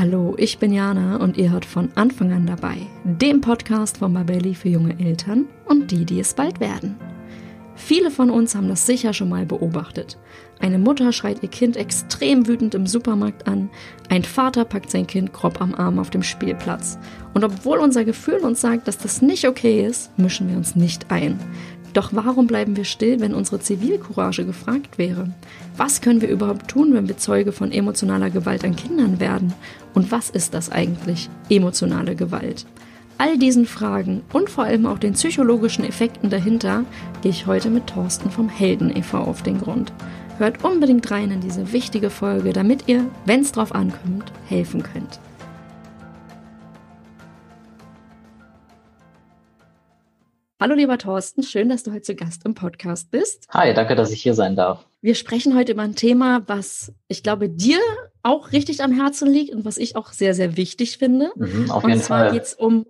Hallo, ich bin Jana und ihr hört von Anfang an dabei, dem Podcast von Babelli für junge Eltern und die, die es bald werden. Viele von uns haben das sicher schon mal beobachtet. Eine Mutter schreit ihr Kind extrem wütend im Supermarkt an, ein Vater packt sein Kind grob am Arm auf dem Spielplatz. Und obwohl unser Gefühl uns sagt, dass das nicht okay ist, mischen wir uns nicht ein. Doch warum bleiben wir still, wenn unsere Zivilcourage gefragt wäre? Was können wir überhaupt tun, wenn wir Zeuge von emotionaler Gewalt an Kindern werden? Und was ist das eigentlich, emotionale Gewalt? All diesen Fragen und vor allem auch den psychologischen Effekten dahinter gehe ich heute mit Thorsten vom Helden e.V. auf den Grund. Hört unbedingt rein in diese wichtige Folge, damit ihr, wenn es drauf ankommt, helfen könnt. Hallo lieber Thorsten, schön, dass du heute zu Gast im Podcast bist. Hi, danke, dass ich hier sein darf. Wir sprechen heute über ein Thema, was ich glaube dir auch richtig am Herzen liegt und was ich auch sehr, sehr wichtig finde. Mhm, auf jeden und zwar geht es um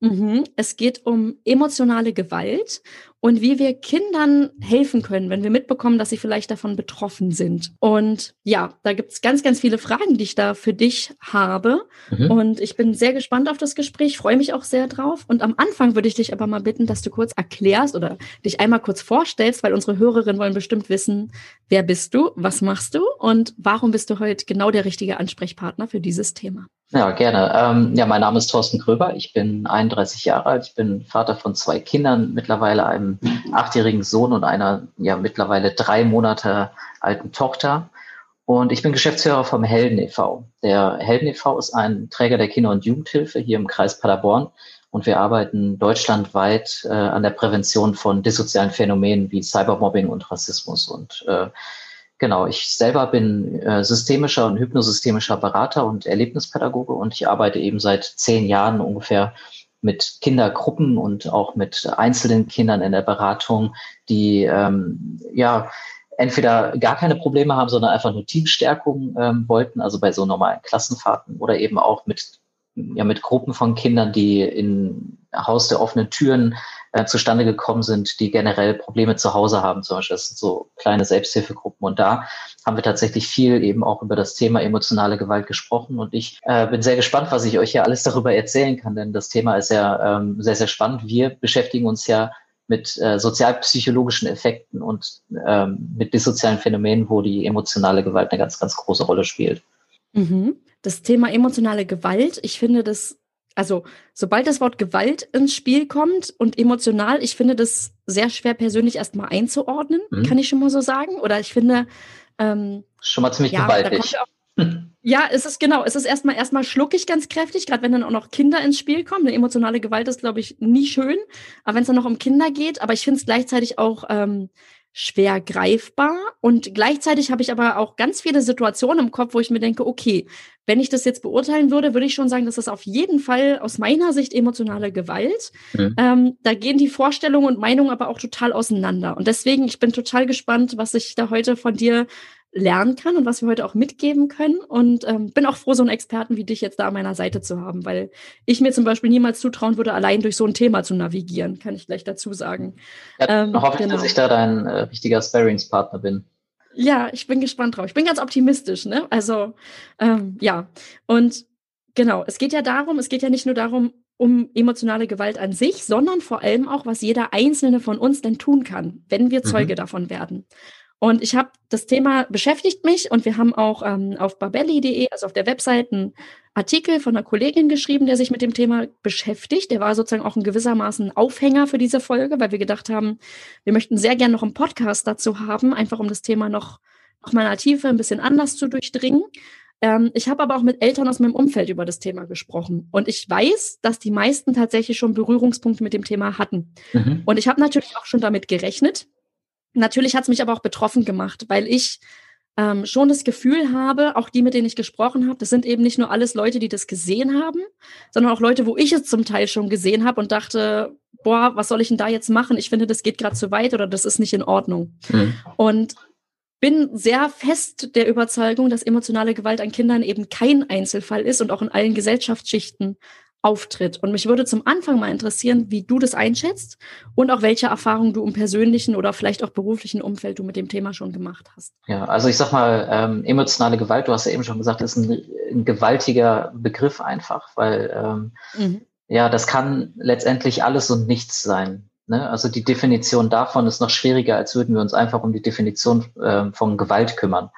Mhm. Es geht um emotionale Gewalt und wie wir Kindern helfen können, wenn wir mitbekommen, dass sie vielleicht davon betroffen sind. Und ja, da gibt es ganz, ganz viele Fragen, die ich da für dich habe. Mhm. Und ich bin sehr gespannt auf das Gespräch, freue mich auch sehr drauf. Und am Anfang würde ich dich aber mal bitten, dass du kurz erklärst oder dich einmal kurz vorstellst, weil unsere Hörerinnen wollen bestimmt wissen, wer bist du, was machst du und warum bist du heute genau der richtige Ansprechpartner für dieses Thema. Ja, gerne. Ähm, ja, mein Name ist Thorsten Kröber. Ich bin 31 Jahre alt. Ich bin Vater von zwei Kindern, mittlerweile einem achtjährigen Sohn und einer ja mittlerweile drei Monate alten Tochter. Und ich bin Geschäftsführer vom Helden e.V. Der Helden e.V. ist ein Träger der Kinder- und Jugendhilfe hier im Kreis Paderborn. Und wir arbeiten deutschlandweit äh, an der Prävention von dissozialen Phänomenen wie Cybermobbing und Rassismus. Und äh, Genau, ich selber bin äh, systemischer und hypnosystemischer Berater und Erlebnispädagoge und ich arbeite eben seit zehn Jahren ungefähr mit Kindergruppen und auch mit einzelnen Kindern in der Beratung, die ähm, ja entweder gar keine Probleme haben, sondern einfach nur Teamstärkung ähm, wollten, also bei so normalen Klassenfahrten oder eben auch mit ja mit Gruppen von Kindern, die in Haus der offenen Türen äh, zustande gekommen sind, die generell Probleme zu Hause haben, zum Beispiel. Das sind so kleine Selbsthilfegruppen. Und da haben wir tatsächlich viel eben auch über das Thema emotionale Gewalt gesprochen. Und ich äh, bin sehr gespannt, was ich euch hier alles darüber erzählen kann, denn das Thema ist ja ähm, sehr, sehr spannend. Wir beschäftigen uns ja mit äh, sozialpsychologischen Effekten und ähm, mit dissozialen Phänomenen, wo die emotionale Gewalt eine ganz, ganz große Rolle spielt. Mhm. Das Thema emotionale Gewalt, ich finde das, also sobald das Wort Gewalt ins Spiel kommt und emotional, ich finde das sehr schwer persönlich erstmal einzuordnen, mhm. kann ich schon mal so sagen. Oder ich finde. Ähm, schon mal ziemlich ja, gewaltig. Ja, es ist genau, es ist erstmal erstmal schluckig ganz kräftig, gerade wenn dann auch noch Kinder ins Spiel kommen. Eine emotionale Gewalt ist, glaube ich, nie schön, aber wenn es dann noch um Kinder geht, aber ich finde es gleichzeitig auch ähm, schwer greifbar. Und gleichzeitig habe ich aber auch ganz viele Situationen im Kopf, wo ich mir denke, okay, wenn ich das jetzt beurteilen würde, würde ich schon sagen, das ist auf jeden Fall aus meiner Sicht emotionale Gewalt. Mhm. Ähm, da gehen die Vorstellungen und Meinungen aber auch total auseinander. Und deswegen, ich bin total gespannt, was ich da heute von dir lernen kann und was wir heute auch mitgeben können. Und ähm, bin auch froh, so einen Experten wie dich jetzt da an meiner Seite zu haben, weil ich mir zum Beispiel niemals zutrauen würde, allein durch so ein Thema zu navigieren, kann ich gleich dazu sagen. Ja, ähm, hoffe ich, genau. dass ich da dein äh, richtiger Sparingspartner bin. Ja, ich bin gespannt drauf. Ich bin ganz optimistisch, ne? Also, ähm, ja. Und genau, es geht ja darum, es geht ja nicht nur darum, um emotionale Gewalt an sich, sondern vor allem auch, was jeder Einzelne von uns denn tun kann, wenn wir Zeuge mhm. davon werden. Und ich habe das Thema beschäftigt mich und wir haben auch ähm, auf babelli.de, also auf der Website, einen Artikel von einer Kollegin geschrieben, der sich mit dem Thema beschäftigt. Der war sozusagen auch ein gewissermaßen Aufhänger für diese Folge, weil wir gedacht haben, wir möchten sehr gerne noch einen Podcast dazu haben, einfach um das Thema noch, noch mal in der Tiefe ein bisschen anders zu durchdringen. Ähm, ich habe aber auch mit Eltern aus meinem Umfeld über das Thema gesprochen. Und ich weiß, dass die meisten tatsächlich schon Berührungspunkte mit dem Thema hatten. Mhm. Und ich habe natürlich auch schon damit gerechnet, Natürlich hat es mich aber auch betroffen gemacht, weil ich ähm, schon das Gefühl habe, auch die, mit denen ich gesprochen habe, das sind eben nicht nur alles Leute, die das gesehen haben, sondern auch Leute, wo ich es zum Teil schon gesehen habe und dachte, boah, was soll ich denn da jetzt machen? Ich finde, das geht gerade zu weit oder das ist nicht in Ordnung. Mhm. Und bin sehr fest der Überzeugung, dass emotionale Gewalt an Kindern eben kein Einzelfall ist und auch in allen Gesellschaftsschichten auftritt. Und mich würde zum Anfang mal interessieren, wie du das einschätzt und auch welche Erfahrungen du im persönlichen oder vielleicht auch beruflichen Umfeld du mit dem Thema schon gemacht hast. Ja, also ich sag mal, ähm, emotionale Gewalt, du hast ja eben schon gesagt, ist ein ein gewaltiger Begriff einfach, weil ähm, mhm. ja, das kann letztendlich alles und nichts sein. Ne? Also die Definition davon ist noch schwieriger, als würden wir uns einfach um die Definition äh, von Gewalt kümmern.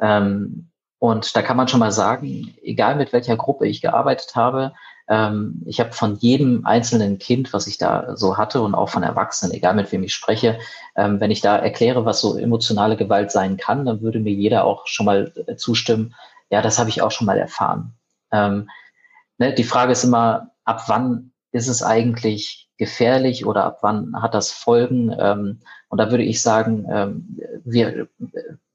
Ähm, und da kann man schon mal sagen, egal mit welcher Gruppe ich gearbeitet habe, ähm, ich habe von jedem einzelnen Kind, was ich da so hatte und auch von Erwachsenen, egal mit wem ich spreche, ähm, wenn ich da erkläre, was so emotionale Gewalt sein kann, dann würde mir jeder auch schon mal äh, zustimmen, ja, das habe ich auch schon mal erfahren. Ähm, ne, die Frage ist immer, ab wann ist es eigentlich gefährlich oder ab wann hat das Folgen? Ähm, und da würde ich sagen, ähm, wir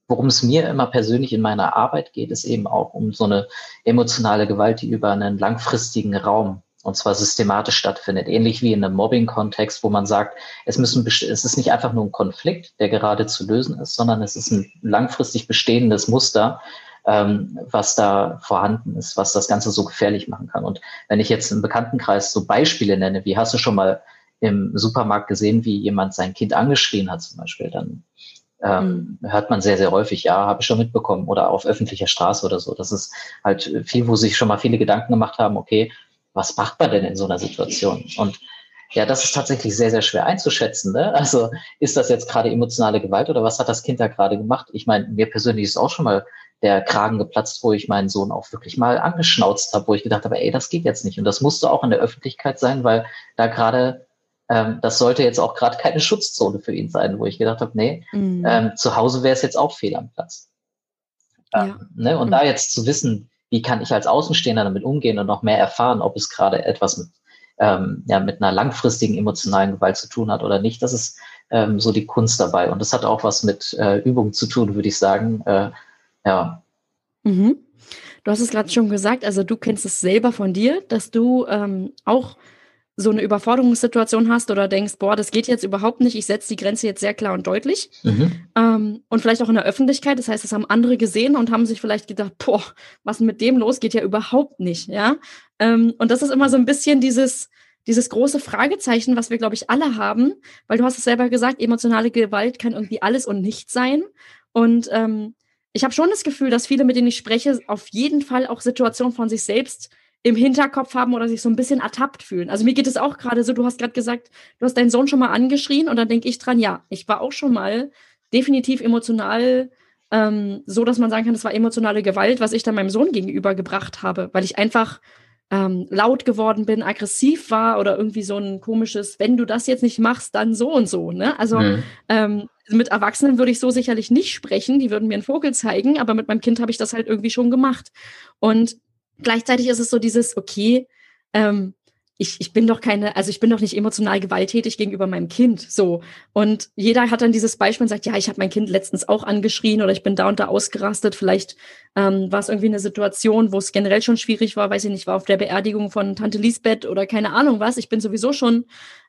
Worum es mir immer persönlich in meiner Arbeit geht, ist eben auch um so eine emotionale Gewalt, die über einen langfristigen Raum und zwar systematisch stattfindet. Ähnlich wie in einem Mobbing-Kontext, wo man sagt, es, müssen, es ist nicht einfach nur ein Konflikt, der gerade zu lösen ist, sondern es ist ein langfristig bestehendes Muster, ähm, was da vorhanden ist, was das Ganze so gefährlich machen kann. Und wenn ich jetzt im Bekanntenkreis so Beispiele nenne, wie hast du schon mal im Supermarkt gesehen, wie jemand sein Kind angeschrien hat zum Beispiel, dann ähm, mhm. hört man sehr, sehr häufig, ja, habe ich schon mitbekommen oder auf öffentlicher Straße oder so. Das ist halt viel, wo sich schon mal viele Gedanken gemacht haben, okay, was macht man denn in so einer Situation? Und ja, das ist tatsächlich sehr, sehr schwer einzuschätzen. Ne? Also ist das jetzt gerade emotionale Gewalt oder was hat das Kind da gerade gemacht? Ich meine, mir persönlich ist auch schon mal der Kragen geplatzt, wo ich meinen Sohn auch wirklich mal angeschnauzt habe, wo ich gedacht habe, ey, das geht jetzt nicht. Und das musste auch in der Öffentlichkeit sein, weil da gerade ähm, das sollte jetzt auch gerade keine Schutzzone für ihn sein, wo ich gedacht habe, nee, mhm. ähm, zu Hause wäre es jetzt auch fehl am Platz. Ähm, ja. ne? Und mhm. da jetzt zu wissen, wie kann ich als Außenstehender damit umgehen und noch mehr erfahren, ob es gerade etwas mit, ähm, ja, mit einer langfristigen emotionalen Gewalt zu tun hat oder nicht, das ist ähm, so die Kunst dabei. Und das hat auch was mit äh, Übung zu tun, würde ich sagen. Äh, ja. Mhm. Du hast es gerade schon gesagt, also du kennst es selber von dir, dass du ähm, auch so eine Überforderungssituation hast oder denkst, boah, das geht jetzt überhaupt nicht, ich setze die Grenze jetzt sehr klar und deutlich. Mhm. Ähm, und vielleicht auch in der Öffentlichkeit, das heißt, das haben andere gesehen und haben sich vielleicht gedacht, boah, was mit dem los, geht ja überhaupt nicht, ja. Ähm, und das ist immer so ein bisschen dieses, dieses große Fragezeichen, was wir, glaube ich, alle haben, weil du hast es selber gesagt, emotionale Gewalt kann irgendwie alles und nichts sein. Und ähm, ich habe schon das Gefühl, dass viele, mit denen ich spreche, auf jeden Fall auch Situationen von sich selbst im Hinterkopf haben oder sich so ein bisschen ertappt fühlen. Also mir geht es auch gerade so, du hast gerade gesagt, du hast deinen Sohn schon mal angeschrien und dann denke ich dran, ja, ich war auch schon mal definitiv emotional ähm, so, dass man sagen kann, das war emotionale Gewalt, was ich dann meinem Sohn gegenüber gebracht habe, weil ich einfach ähm, laut geworden bin, aggressiv war oder irgendwie so ein komisches, wenn du das jetzt nicht machst, dann so und so. Ne? Also mhm. ähm, mit Erwachsenen würde ich so sicherlich nicht sprechen, die würden mir einen Vogel zeigen, aber mit meinem Kind habe ich das halt irgendwie schon gemacht. Und gleichzeitig ist es so dieses, okay, ähm, ich, ich bin doch keine, also ich bin doch nicht emotional gewalttätig gegenüber meinem Kind. So. Und jeder hat dann dieses Beispiel und sagt, ja, ich habe mein Kind letztens auch angeschrien oder ich bin da und da ausgerastet. Vielleicht ähm, war es irgendwie eine Situation, wo es generell schon schwierig war, weiß ich nicht, war auf der Beerdigung von Tante Lisbeth oder keine Ahnung was. Ich bin sowieso schon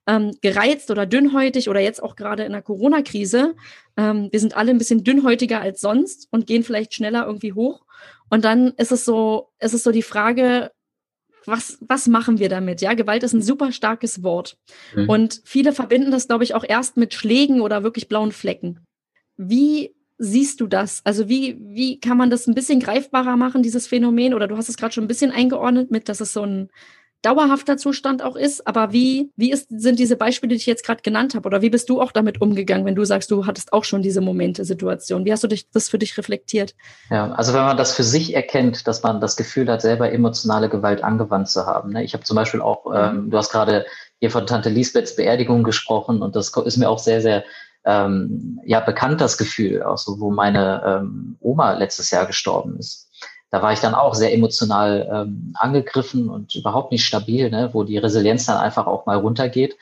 ähm, gereizt oder dünnhäutig oder jetzt auch gerade in der Corona-Krise. Ähm, wir sind alle ein bisschen dünnhäutiger als sonst und gehen vielleicht schneller irgendwie hoch. Und dann ist es so, ist es so die Frage, was, was machen wir damit? Ja, Gewalt ist ein super starkes Wort. Mhm. Und viele verbinden das, glaube ich, auch erst mit Schlägen oder wirklich blauen Flecken. Wie siehst du das? Also wie, wie kann man das ein bisschen greifbarer machen, dieses Phänomen? Oder du hast es gerade schon ein bisschen eingeordnet mit, dass es so ein dauerhafter Zustand auch ist. Aber wie, wie ist, sind diese Beispiele, die ich jetzt gerade genannt habe? Oder wie bist du auch damit umgegangen, wenn du sagst, du hattest auch schon diese Momente, Situation? Wie hast du dich, das für dich reflektiert? Ja, also wenn man das für sich erkennt, dass man das Gefühl hat, selber emotionale Gewalt angewandt zu haben. Ne? Ich habe zum Beispiel auch, ähm, du hast gerade hier von Tante Lisbeths Beerdigung gesprochen und das ist mir auch sehr, sehr ähm, ja, bekannt, das Gefühl, auch so, wo meine ähm, Oma letztes Jahr gestorben ist da war ich dann auch sehr emotional ähm, angegriffen und überhaupt nicht stabil, ne, wo die Resilienz dann einfach auch mal runtergeht.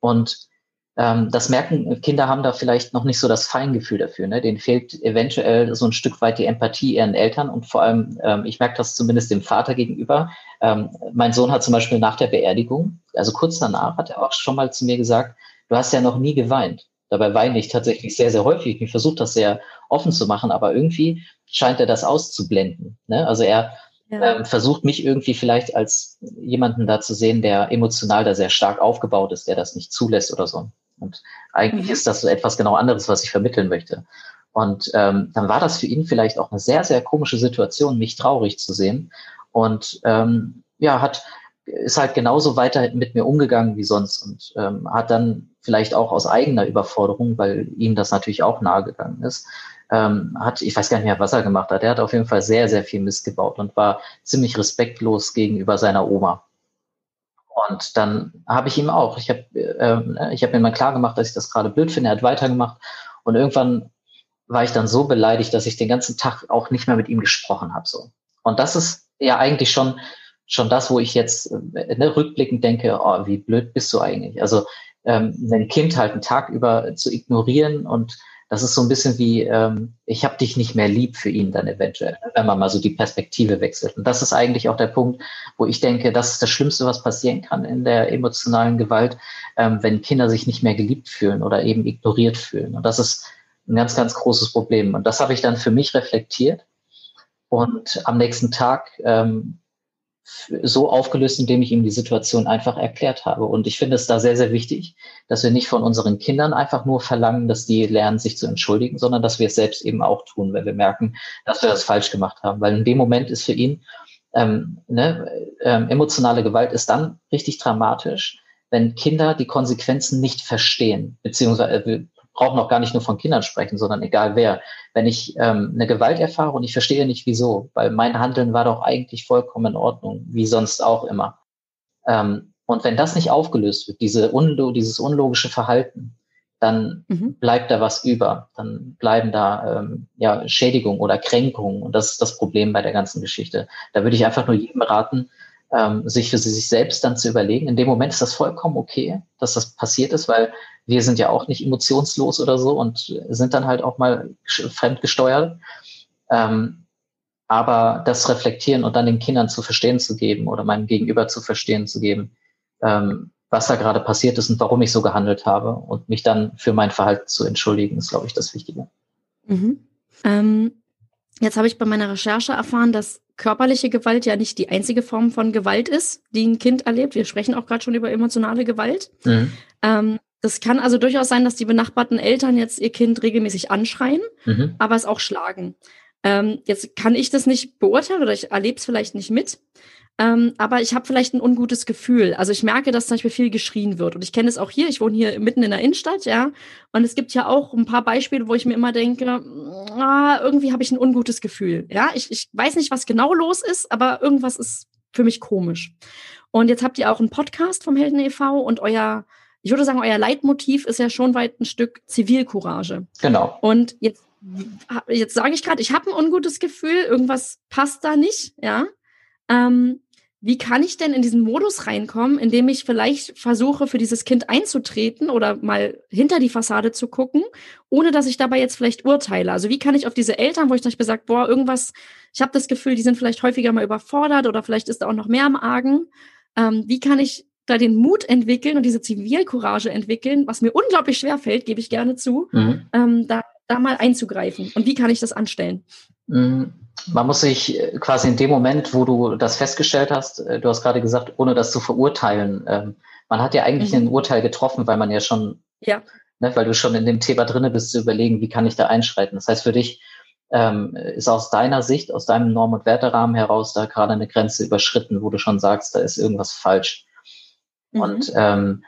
Und ähm, das merken, Kinder haben da vielleicht noch nicht so das Feingefühl dafür. Ne? Denen fehlt eventuell so ein Stück weit die Empathie ihren Eltern und vor allem, ähm, ich merke das zumindest dem Vater gegenüber. Ähm, mein Sohn hat zum Beispiel nach der Beerdigung, also kurz danach, hat er auch schon mal zu mir gesagt, du hast ja noch nie geweint. Dabei weine ich tatsächlich sehr, sehr häufig. Ich versuche das sehr offen zu machen, aber irgendwie scheint er das auszublenden. Ne? Also er ja. ähm, versucht mich irgendwie vielleicht als jemanden da zu sehen, der emotional da sehr stark aufgebaut ist, der das nicht zulässt oder so. Und eigentlich mhm. ist das so etwas genau anderes, was ich vermitteln möchte. Und ähm, dann war das für ihn vielleicht auch eine sehr, sehr komische Situation, mich traurig zu sehen. Und ähm, ja, hat ist halt genauso weiter mit mir umgegangen wie sonst und ähm, hat dann vielleicht auch aus eigener Überforderung, weil ihm das natürlich auch nahegegangen ist, ähm, hat, ich weiß gar nicht mehr, was er gemacht hat. Er hat auf jeden Fall sehr, sehr viel Mist gebaut und war ziemlich respektlos gegenüber seiner Oma. Und dann habe ich ihm auch, ich habe äh, ich hab mir mal klar gemacht, dass ich das gerade blöd finde. Er hat weitergemacht und irgendwann war ich dann so beleidigt, dass ich den ganzen Tag auch nicht mehr mit ihm gesprochen habe. So. Und das ist ja eigentlich schon schon das, wo ich jetzt äh, ne, rückblickend denke, oh, wie blöd bist du eigentlich? Also ähm, ein Kind halt einen Tag über zu ignorieren und das ist so ein bisschen wie, ähm, ich habe dich nicht mehr lieb für ihn dann eventuell, wenn man mal so die Perspektive wechselt. Und das ist eigentlich auch der Punkt, wo ich denke, das ist das Schlimmste, was passieren kann in der emotionalen Gewalt, ähm, wenn Kinder sich nicht mehr geliebt fühlen oder eben ignoriert fühlen. Und das ist ein ganz, ganz großes Problem. Und das habe ich dann für mich reflektiert. Und am nächsten Tag ähm, so aufgelöst, indem ich ihm die Situation einfach erklärt habe. Und ich finde es da sehr, sehr wichtig, dass wir nicht von unseren Kindern einfach nur verlangen, dass die lernen, sich zu entschuldigen, sondern dass wir es selbst eben auch tun, wenn wir merken, dass wir das falsch gemacht haben. Weil in dem Moment ist für ihn ähm, ne, ähm, emotionale Gewalt ist dann richtig dramatisch, wenn Kinder die Konsequenzen nicht verstehen, beziehungsweise äh, brauchen auch gar nicht nur von Kindern sprechen, sondern egal wer. Wenn ich ähm, eine Gewalt erfahre und ich verstehe nicht wieso, weil mein Handeln war doch eigentlich vollkommen in Ordnung, wie sonst auch immer. Ähm, und wenn das nicht aufgelöst wird, diese unlo dieses unlogische Verhalten, dann mhm. bleibt da was über. Dann bleiben da ähm, ja, Schädigungen oder Kränkungen. Und das ist das Problem bei der ganzen Geschichte. Da würde ich einfach nur jedem raten, ähm, sich für sich selbst dann zu überlegen. In dem Moment ist das vollkommen okay, dass das passiert ist, weil wir sind ja auch nicht emotionslos oder so und sind dann halt auch mal fremdgesteuert. Ähm, aber das Reflektieren und dann den Kindern zu verstehen zu geben oder meinem Gegenüber zu verstehen zu geben, ähm, was da gerade passiert ist und warum ich so gehandelt habe und mich dann für mein Verhalten zu entschuldigen, ist, glaube ich, das Wichtige. Mhm. Ähm, jetzt habe ich bei meiner Recherche erfahren, dass körperliche Gewalt ja nicht die einzige Form von Gewalt ist, die ein Kind erlebt. Wir sprechen auch gerade schon über emotionale Gewalt. Mhm. Ähm, das kann also durchaus sein, dass die benachbarten Eltern jetzt ihr Kind regelmäßig anschreien, mhm. aber es auch schlagen. Ähm, jetzt kann ich das nicht beurteilen oder ich erlebe es vielleicht nicht mit. Ähm, aber ich habe vielleicht ein ungutes Gefühl. Also ich merke, dass zum Beispiel viel geschrien wird. Und ich kenne es auch hier. Ich wohne hier mitten in der Innenstadt, ja. Und es gibt ja auch ein paar Beispiele, wo ich mir immer denke, ah, irgendwie habe ich ein ungutes Gefühl. Ja, ich, ich weiß nicht, was genau los ist, aber irgendwas ist für mich komisch. Und jetzt habt ihr auch einen Podcast vom Helden e.V. und euer ich würde sagen, euer Leitmotiv ist ja schon weit ein Stück Zivilcourage. Genau. Und jetzt, jetzt sage ich gerade, ich habe ein ungutes Gefühl, irgendwas passt da nicht, ja. Ähm, wie kann ich denn in diesen Modus reinkommen, indem ich vielleicht versuche, für dieses Kind einzutreten oder mal hinter die Fassade zu gucken, ohne dass ich dabei jetzt vielleicht urteile? Also wie kann ich auf diese Eltern, wo ich zum Beispiel sage, boah, irgendwas, ich habe das Gefühl, die sind vielleicht häufiger mal überfordert oder vielleicht ist da auch noch mehr am Argen. Ähm, wie kann ich da den Mut entwickeln und diese Zivilcourage entwickeln, was mir unglaublich schwer fällt, gebe ich gerne zu, mhm. ähm, da, da mal einzugreifen. Und wie kann ich das anstellen? Mhm. Man muss sich äh, quasi in dem Moment, wo du das festgestellt hast, äh, du hast gerade gesagt, ohne das zu verurteilen, ähm, man hat ja eigentlich mhm. ein Urteil getroffen, weil man ja schon, ja. Ne, weil du schon in dem Thema drinne bist, zu überlegen, wie kann ich da einschreiten. Das heißt, für dich ähm, ist aus deiner Sicht, aus deinem Norm- und Werterahmen heraus da gerade eine Grenze überschritten, wo du schon sagst, da ist irgendwas falsch. Mhm. Und ähm,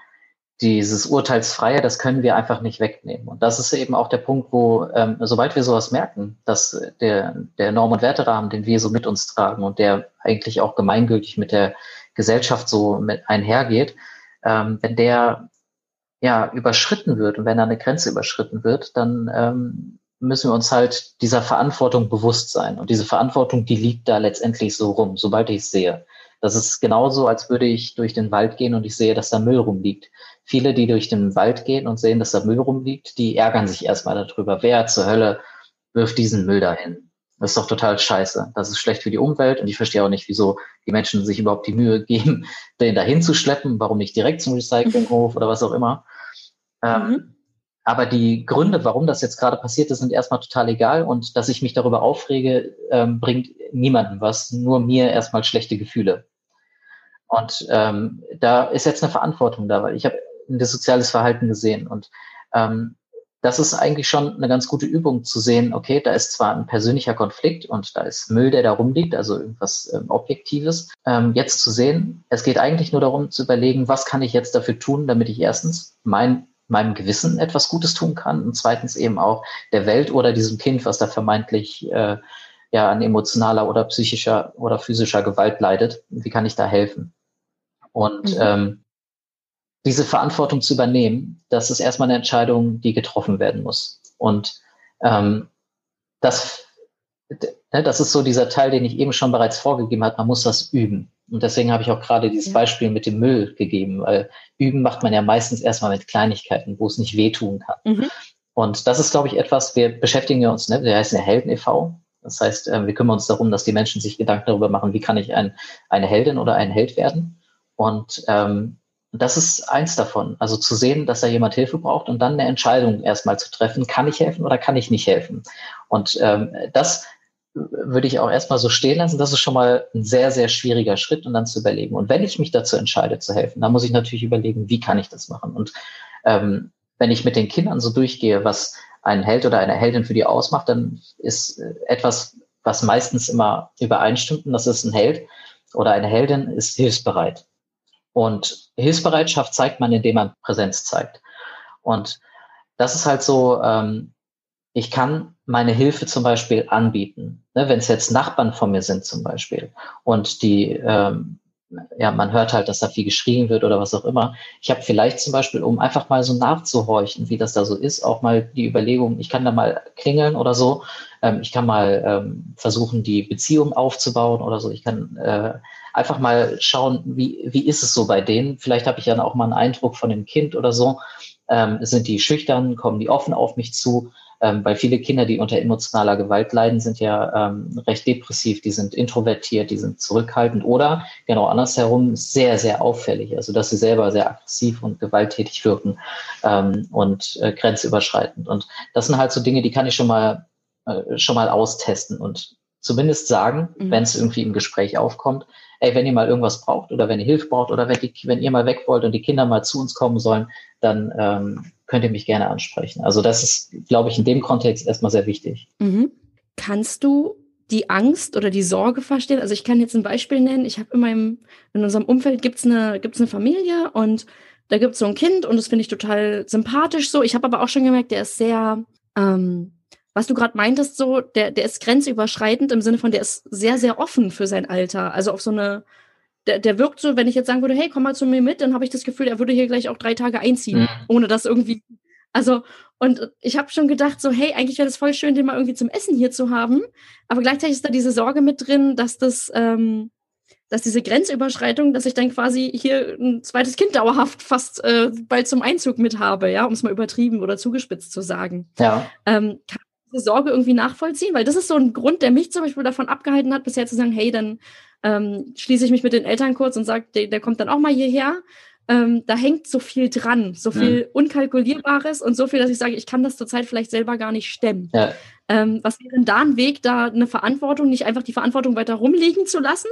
dieses Urteilsfreie, das können wir einfach nicht wegnehmen. Und das ist eben auch der Punkt, wo, ähm, sobald wir sowas merken, dass der, der Norm- und Werterahmen, den wir so mit uns tragen und der eigentlich auch gemeingültig mit der Gesellschaft so mit einhergeht, ähm, wenn der ja überschritten wird und wenn da eine Grenze überschritten wird, dann ähm, müssen wir uns halt dieser Verantwortung bewusst sein. Und diese Verantwortung, die liegt da letztendlich so rum, sobald ich sehe. Das ist genauso, als würde ich durch den Wald gehen und ich sehe, dass da Müll rumliegt. Viele, die durch den Wald gehen und sehen, dass da Müll rumliegt, die ärgern sich erstmal darüber. Wer zur Hölle wirft diesen Müll dahin? Das ist doch total scheiße. Das ist schlecht für die Umwelt und ich verstehe auch nicht, wieso die Menschen sich überhaupt die Mühe geben, den dahin zu schleppen. Warum nicht direkt zum Recyclinghof oder was auch immer. Ähm, mhm. Aber die Gründe, warum das jetzt gerade passiert ist, sind erstmal total egal. Und dass ich mich darüber aufrege, ähm, bringt niemandem was, nur mir erstmal schlechte Gefühle. Und ähm, da ist jetzt eine Verantwortung da, weil ich habe das soziales Verhalten gesehen. Und ähm, das ist eigentlich schon eine ganz gute Übung zu sehen, okay, da ist zwar ein persönlicher Konflikt und da ist Müll, der da rumliegt, also irgendwas ähm, Objektives. Ähm, jetzt zu sehen, es geht eigentlich nur darum zu überlegen, was kann ich jetzt dafür tun, damit ich erstens mein meinem Gewissen etwas Gutes tun kann und zweitens eben auch der Welt oder diesem Kind, was da vermeintlich äh, ja an emotionaler oder psychischer oder physischer Gewalt leidet. Wie kann ich da helfen? Und mhm. ähm, diese Verantwortung zu übernehmen, das ist erstmal eine Entscheidung, die getroffen werden muss. Und ähm, das, ne, das ist so dieser Teil, den ich eben schon bereits vorgegeben habe, man muss das üben. Und deswegen habe ich auch gerade dieses. Beispiel mit dem Müll gegeben, weil üben macht man ja meistens erstmal mit Kleinigkeiten, wo es nicht wehtun kann. Mhm. Und das ist, glaube ich, etwas, wir beschäftigen uns, ne, wir heißen ja Helden e.V. Das heißt, äh, wir kümmern uns darum, dass die Menschen sich Gedanken darüber machen, wie kann ich ein, eine Heldin oder ein Held werden. Und ähm, das ist eins davon. Also zu sehen, dass da jemand Hilfe braucht und dann eine Entscheidung erstmal zu treffen, kann ich helfen oder kann ich nicht helfen. Und ähm, das würde ich auch erstmal so stehen lassen. Das ist schon mal ein sehr, sehr schwieriger Schritt und dann zu überlegen. Und wenn ich mich dazu entscheide zu helfen, dann muss ich natürlich überlegen, wie kann ich das machen. Und ähm, wenn ich mit den Kindern so durchgehe, was ein Held oder eine Heldin für die ausmacht, dann ist etwas, was meistens immer übereinstimmt, und das ist ein Held oder eine Heldin, ist hilfsbereit. Und Hilfsbereitschaft zeigt man, indem man Präsenz zeigt. Und das ist halt so, ähm, ich kann meine Hilfe zum Beispiel anbieten. Ne, Wenn es jetzt Nachbarn von mir sind zum Beispiel und die, ähm, ja, man hört halt, dass da viel geschrien wird oder was auch immer. Ich habe vielleicht zum Beispiel, um einfach mal so nachzuhorchen, wie das da so ist, auch mal die Überlegung, ich kann da mal klingeln oder so. Ähm, ich kann mal ähm, versuchen, die Beziehung aufzubauen oder so. Ich kann äh, einfach mal schauen, wie, wie ist es so bei denen. Vielleicht habe ich dann auch mal einen Eindruck von dem Kind oder so. Ähm, sind die schüchtern, kommen die offen auf mich zu? Ähm, weil viele Kinder, die unter emotionaler Gewalt leiden, sind ja ähm, recht depressiv, die sind introvertiert, die sind zurückhaltend oder genau andersherum sehr, sehr auffällig. Also dass sie selber sehr aggressiv und gewalttätig wirken ähm, und äh, grenzüberschreitend. Und das sind halt so Dinge, die kann ich schon mal, äh, schon mal austesten und zumindest sagen, mhm. wenn es irgendwie im Gespräch aufkommt, ey, wenn ihr mal irgendwas braucht oder wenn ihr Hilfe braucht oder wenn, die, wenn ihr mal weg wollt und die Kinder mal zu uns kommen sollen, dann ähm, könnt ihr mich gerne ansprechen. Also das ist, glaube ich, in dem Kontext erstmal sehr wichtig. Mhm. Kannst du die Angst oder die Sorge verstehen? Also ich kann jetzt ein Beispiel nennen. Ich habe in meinem, in unserem Umfeld gibt's eine, gibt's eine Familie und da gibt's so ein Kind und das finde ich total sympathisch so. Ich habe aber auch schon gemerkt, der ist sehr, ähm, was du gerade meintest, so, der, der ist grenzüberschreitend im Sinne von, der ist sehr, sehr offen für sein Alter. Also auf so eine, der, der wirkt so, wenn ich jetzt sagen würde, hey, komm mal zu mir mit, dann habe ich das Gefühl, er würde hier gleich auch drei Tage einziehen, mhm. ohne dass irgendwie. Also, und ich habe schon gedacht, so, hey, eigentlich wäre das voll schön, den mal irgendwie zum Essen hier zu haben. Aber gleichzeitig ist da diese Sorge mit drin, dass das, ähm, dass diese Grenzüberschreitung, dass ich dann quasi hier ein zweites Kind dauerhaft fast äh, bald zum Einzug mit habe, ja, um es mal übertrieben oder zugespitzt zu sagen. Ja. Ähm, kann diese Sorge irgendwie nachvollziehen? Weil das ist so ein Grund, der mich zum Beispiel davon abgehalten hat, bisher zu sagen, hey, dann ähm, schließe ich mich mit den Eltern kurz und sage, der, der kommt dann auch mal hierher. Ähm, da hängt so viel dran, so viel ja. Unkalkulierbares und so viel, dass ich sage, ich kann das zurzeit vielleicht selber gar nicht stemmen. Ja. Ähm, was wäre denn da ein Weg, da eine Verantwortung, nicht einfach die Verantwortung weiter rumliegen zu lassen,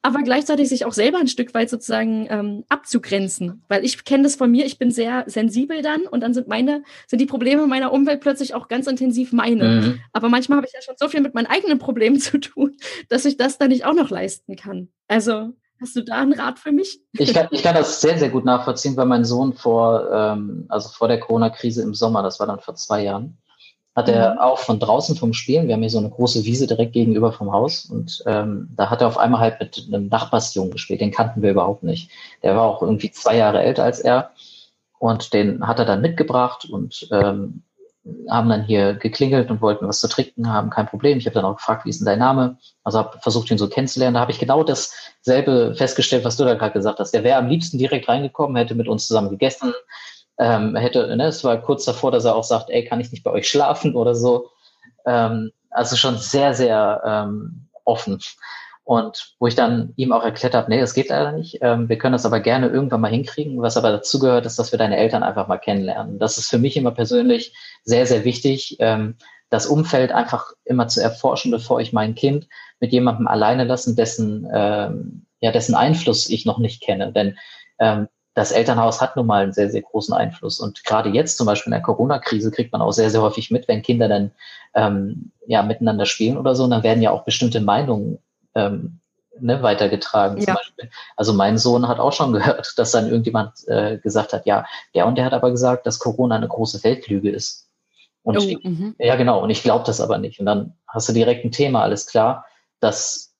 aber gleichzeitig sich auch selber ein Stück weit sozusagen ähm, abzugrenzen? Weil ich kenne das von mir, ich bin sehr sensibel dann und dann sind meine, sind die Probleme meiner Umwelt plötzlich auch ganz intensiv meine. Mhm. Aber manchmal habe ich ja schon so viel mit meinen eigenen Problemen zu tun, dass ich das dann nicht auch noch leisten kann. Also Hast du da einen Rat für mich? Ich kann, ich kann das sehr, sehr gut nachvollziehen, weil mein Sohn vor, ähm, also vor der Corona-Krise im Sommer, das war dann vor zwei Jahren, hat er mhm. auch von draußen vom Spielen, wir haben hier so eine große Wiese direkt gegenüber vom Haus und ähm, da hat er auf einmal halt mit einem Nachbarsjungen gespielt, den kannten wir überhaupt nicht. Der war auch irgendwie zwei Jahre älter als er und den hat er dann mitgebracht und ähm, haben dann hier geklingelt und wollten was zu trinken haben, kein Problem. Ich habe dann auch gefragt, wie ist denn dein Name? Also habe versucht, ihn so kennenzulernen. Da habe ich genau dasselbe festgestellt, was du da gerade gesagt hast. Der wäre am liebsten direkt reingekommen, hätte mit uns zusammen gegessen, ähm, hätte, ne, es war kurz davor, dass er auch sagt, ey, kann ich nicht bei euch schlafen oder so. Ähm, also schon sehr, sehr ähm, offen. Und wo ich dann ihm auch erklärt habe, nee, das geht leider nicht. Ähm, wir können das aber gerne irgendwann mal hinkriegen. Was aber dazu gehört, ist, dass wir deine Eltern einfach mal kennenlernen. Das ist für mich immer persönlich sehr, sehr wichtig, ähm, das Umfeld einfach immer zu erforschen, bevor ich mein Kind mit jemandem alleine lassen, dessen, ähm, ja, dessen Einfluss ich noch nicht kenne. Denn ähm, das Elternhaus hat nun mal einen sehr, sehr großen Einfluss. Und gerade jetzt zum Beispiel in der Corona-Krise kriegt man auch sehr, sehr häufig mit, wenn Kinder dann ähm, ja miteinander spielen oder so, und dann werden ja auch bestimmte Meinungen ähm, ne, weitergetragen. Ja. Zum Beispiel. Also mein Sohn hat auch schon gehört, dass dann irgendjemand äh, gesagt hat, ja, der und der hat aber gesagt, dass Corona eine große Weltlüge ist. Und oh, ich, mhm. ja, genau, und ich glaube das aber nicht. Und dann hast du direkt ein Thema, alles klar. Das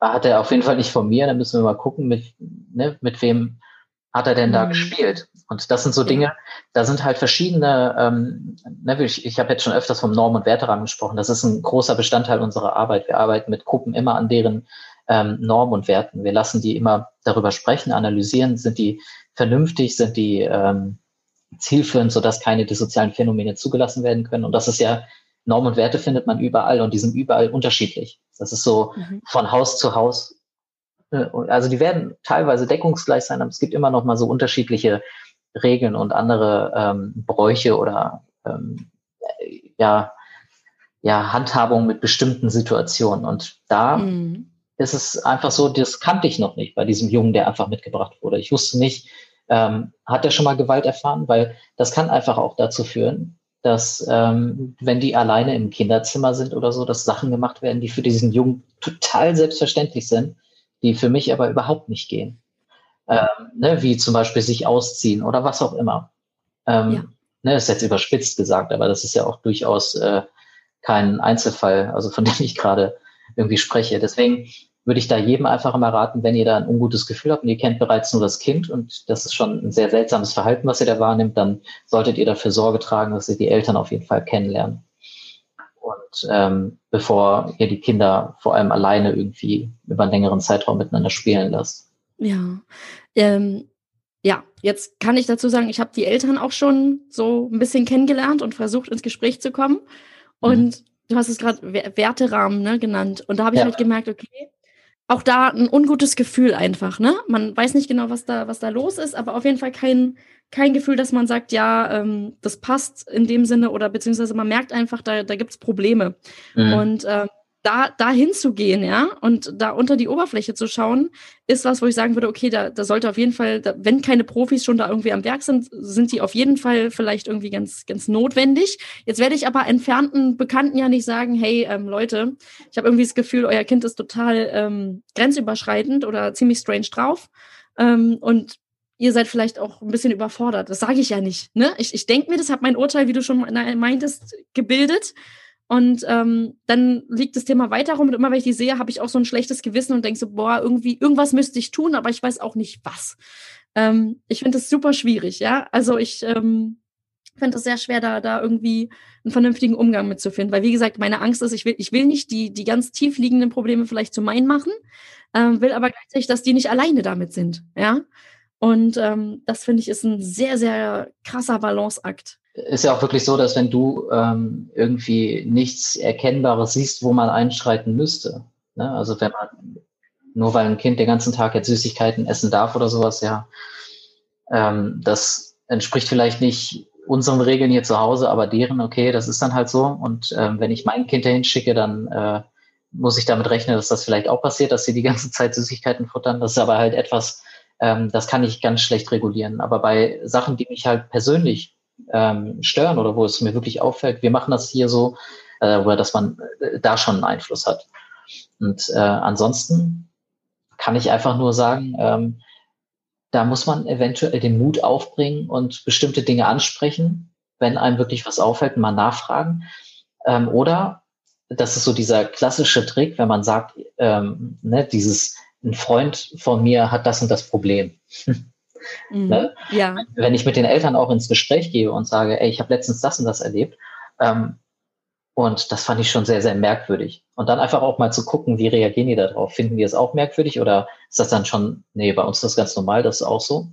hat er auf jeden Fall nicht von mir. Dann müssen wir mal gucken, mit, ne, mit wem hat er denn da mhm. gespielt? Und das sind so Dinge, da sind halt verschiedene, ähm, ne, ich, ich habe jetzt schon öfters vom Norm- und Werterahmen gesprochen, das ist ein großer Bestandteil unserer Arbeit. Wir arbeiten mit Gruppen immer an deren ähm, Normen und Werten. Wir lassen die immer darüber sprechen, analysieren, sind die vernünftig, sind die ähm, zielführend, sodass keine dissozialen Phänomene zugelassen werden können. Und das ist ja, Normen und Werte findet man überall und die sind überall unterschiedlich. Das ist so mhm. von Haus zu Haus also die werden teilweise deckungsgleich sein, aber es gibt immer noch mal so unterschiedliche Regeln und andere ähm, Bräuche oder ähm, ja, ja, Handhabung mit bestimmten Situationen. Und da mhm. ist es einfach so, das kannte ich noch nicht bei diesem Jungen, der einfach mitgebracht wurde. Ich wusste nicht, ähm, hat er schon mal Gewalt erfahren, weil das kann einfach auch dazu führen, dass ähm, wenn die alleine im Kinderzimmer sind oder so, dass Sachen gemacht werden, die für diesen Jungen total selbstverständlich sind die für mich aber überhaupt nicht gehen. Ähm, ne, wie zum Beispiel sich ausziehen oder was auch immer. Ähm, ja. ne, ist jetzt überspitzt gesagt, aber das ist ja auch durchaus äh, kein Einzelfall, also von dem ich gerade irgendwie spreche. Deswegen würde ich da jedem einfach mal raten, wenn ihr da ein ungutes Gefühl habt und ihr kennt bereits nur das Kind und das ist schon ein sehr seltsames Verhalten, was ihr da wahrnimmt, dann solltet ihr dafür Sorge tragen, dass ihr die Eltern auf jeden Fall kennenlernen und ähm, bevor ihr die Kinder vor allem alleine irgendwie über einen längeren Zeitraum miteinander spielen lasst. Ja, ähm, ja, jetzt kann ich dazu sagen, ich habe die Eltern auch schon so ein bisschen kennengelernt und versucht ins Gespräch zu kommen. Und mhm. du hast es gerade Werterahmen ne, genannt. Und da habe ich ja. halt gemerkt, okay, auch da ein ungutes Gefühl einfach, ne? Man weiß nicht genau, was da, was da los ist, aber auf jeden Fall kein, kein Gefühl, dass man sagt, ja, ähm, das passt in dem Sinne oder beziehungsweise man merkt einfach, da, da gibt es Probleme. Mhm. Und ähm, da, da hinzugehen, ja, und da unter die Oberfläche zu schauen, ist was, wo ich sagen würde, okay, da, da sollte auf jeden Fall, da, wenn keine Profis schon da irgendwie am Werk sind, sind die auf jeden Fall vielleicht irgendwie ganz, ganz notwendig. Jetzt werde ich aber entfernten Bekannten ja nicht sagen, hey, ähm, Leute, ich habe irgendwie das Gefühl, euer Kind ist total ähm, grenzüberschreitend oder ziemlich strange drauf. Ähm, und ihr seid vielleicht auch ein bisschen überfordert. Das sage ich ja nicht. Ne? Ich, ich denke mir, das hat mein Urteil, wie du schon meintest, gebildet. Und ähm, dann liegt das Thema weiter rum und immer wenn ich die sehe, habe ich auch so ein schlechtes Gewissen und denke so, boah, irgendwie, irgendwas müsste ich tun, aber ich weiß auch nicht was. Ähm, ich finde das super schwierig, ja. Also ich ähm, finde es sehr schwer, da, da irgendwie einen vernünftigen Umgang mitzufinden. Weil, wie gesagt, meine Angst ist, ich will, ich will nicht die, die ganz tief liegenden Probleme vielleicht zu meinen machen, ähm, will aber gleichzeitig, dass die nicht alleine damit sind, ja. Und ähm, das finde ich ist ein sehr, sehr krasser Balanceakt ist ja auch wirklich so, dass wenn du ähm, irgendwie nichts Erkennbares siehst, wo man einschreiten müsste, ne? also wenn man nur weil ein Kind den ganzen Tag jetzt Süßigkeiten essen darf oder sowas, ja, ähm, das entspricht vielleicht nicht unseren Regeln hier zu Hause, aber deren, okay, das ist dann halt so. Und ähm, wenn ich mein Kind dahin schicke, dann äh, muss ich damit rechnen, dass das vielleicht auch passiert, dass sie die ganze Zeit Süßigkeiten futtern. Das ist aber halt etwas, ähm, das kann ich ganz schlecht regulieren. Aber bei Sachen, die mich halt persönlich ähm, stören oder wo es mir wirklich auffällt, wir machen das hier so, äh, oder dass man äh, da schon einen Einfluss hat. Und äh, ansonsten kann ich einfach nur sagen, ähm, da muss man eventuell den Mut aufbringen und bestimmte Dinge ansprechen, wenn einem wirklich was auffällt, mal nachfragen. Ähm, oder das ist so dieser klassische Trick, wenn man sagt, ähm, ne, dieses, ein Freund von mir hat das und das Problem. Mhm. Ne? Ja. Wenn ich mit den Eltern auch ins Gespräch gehe und sage, ey, ich habe letztens das und das erlebt, ähm, und das fand ich schon sehr, sehr merkwürdig. Und dann einfach auch mal zu gucken, wie reagieren die darauf? Finden die es auch merkwürdig oder ist das dann schon, nee, bei uns ist das ganz normal, das ist auch so.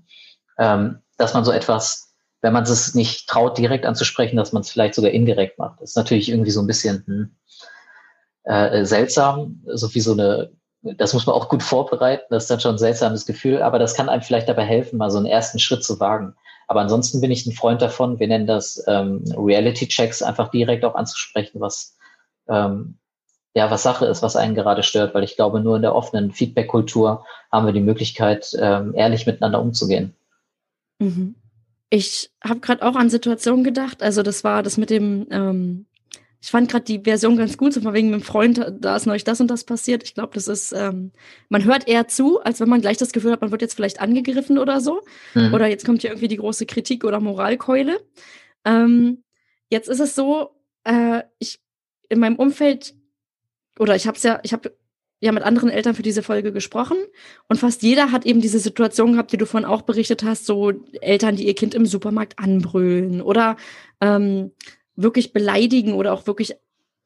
Ähm, dass man so etwas, wenn man es nicht traut, direkt anzusprechen, dass man es vielleicht sogar indirekt macht. Das ist natürlich irgendwie so ein bisschen hm, äh, seltsam, so wie so eine das muss man auch gut vorbereiten. Das ist dann schon ein seltsames Gefühl, aber das kann einem vielleicht dabei helfen, mal so einen ersten Schritt zu wagen. Aber ansonsten bin ich ein Freund davon, wir nennen das ähm, Reality-Checks, einfach direkt auch anzusprechen, was, ähm, ja, was Sache ist, was einen gerade stört, weil ich glaube, nur in der offenen Feedback-Kultur haben wir die Möglichkeit, ähm, ehrlich miteinander umzugehen. Mhm. Ich habe gerade auch an Situationen gedacht. Also das war das mit dem, ähm, ich fand gerade die Version ganz gut, so von wegen mit dem Freund, da ist neulich das und das passiert. Ich glaube, das ist, ähm, man hört eher zu, als wenn man gleich das Gefühl hat, man wird jetzt vielleicht angegriffen oder so. Mhm. Oder jetzt kommt hier irgendwie die große Kritik oder Moralkeule. Ähm, jetzt ist es so, äh, ich in meinem Umfeld, oder ich habe es ja, ich habe ja mit anderen Eltern für diese Folge gesprochen und fast jeder hat eben diese Situation gehabt, die du vorhin auch berichtet hast, so Eltern, die ihr Kind im Supermarkt anbrüllen oder ähm, wirklich beleidigen oder auch wirklich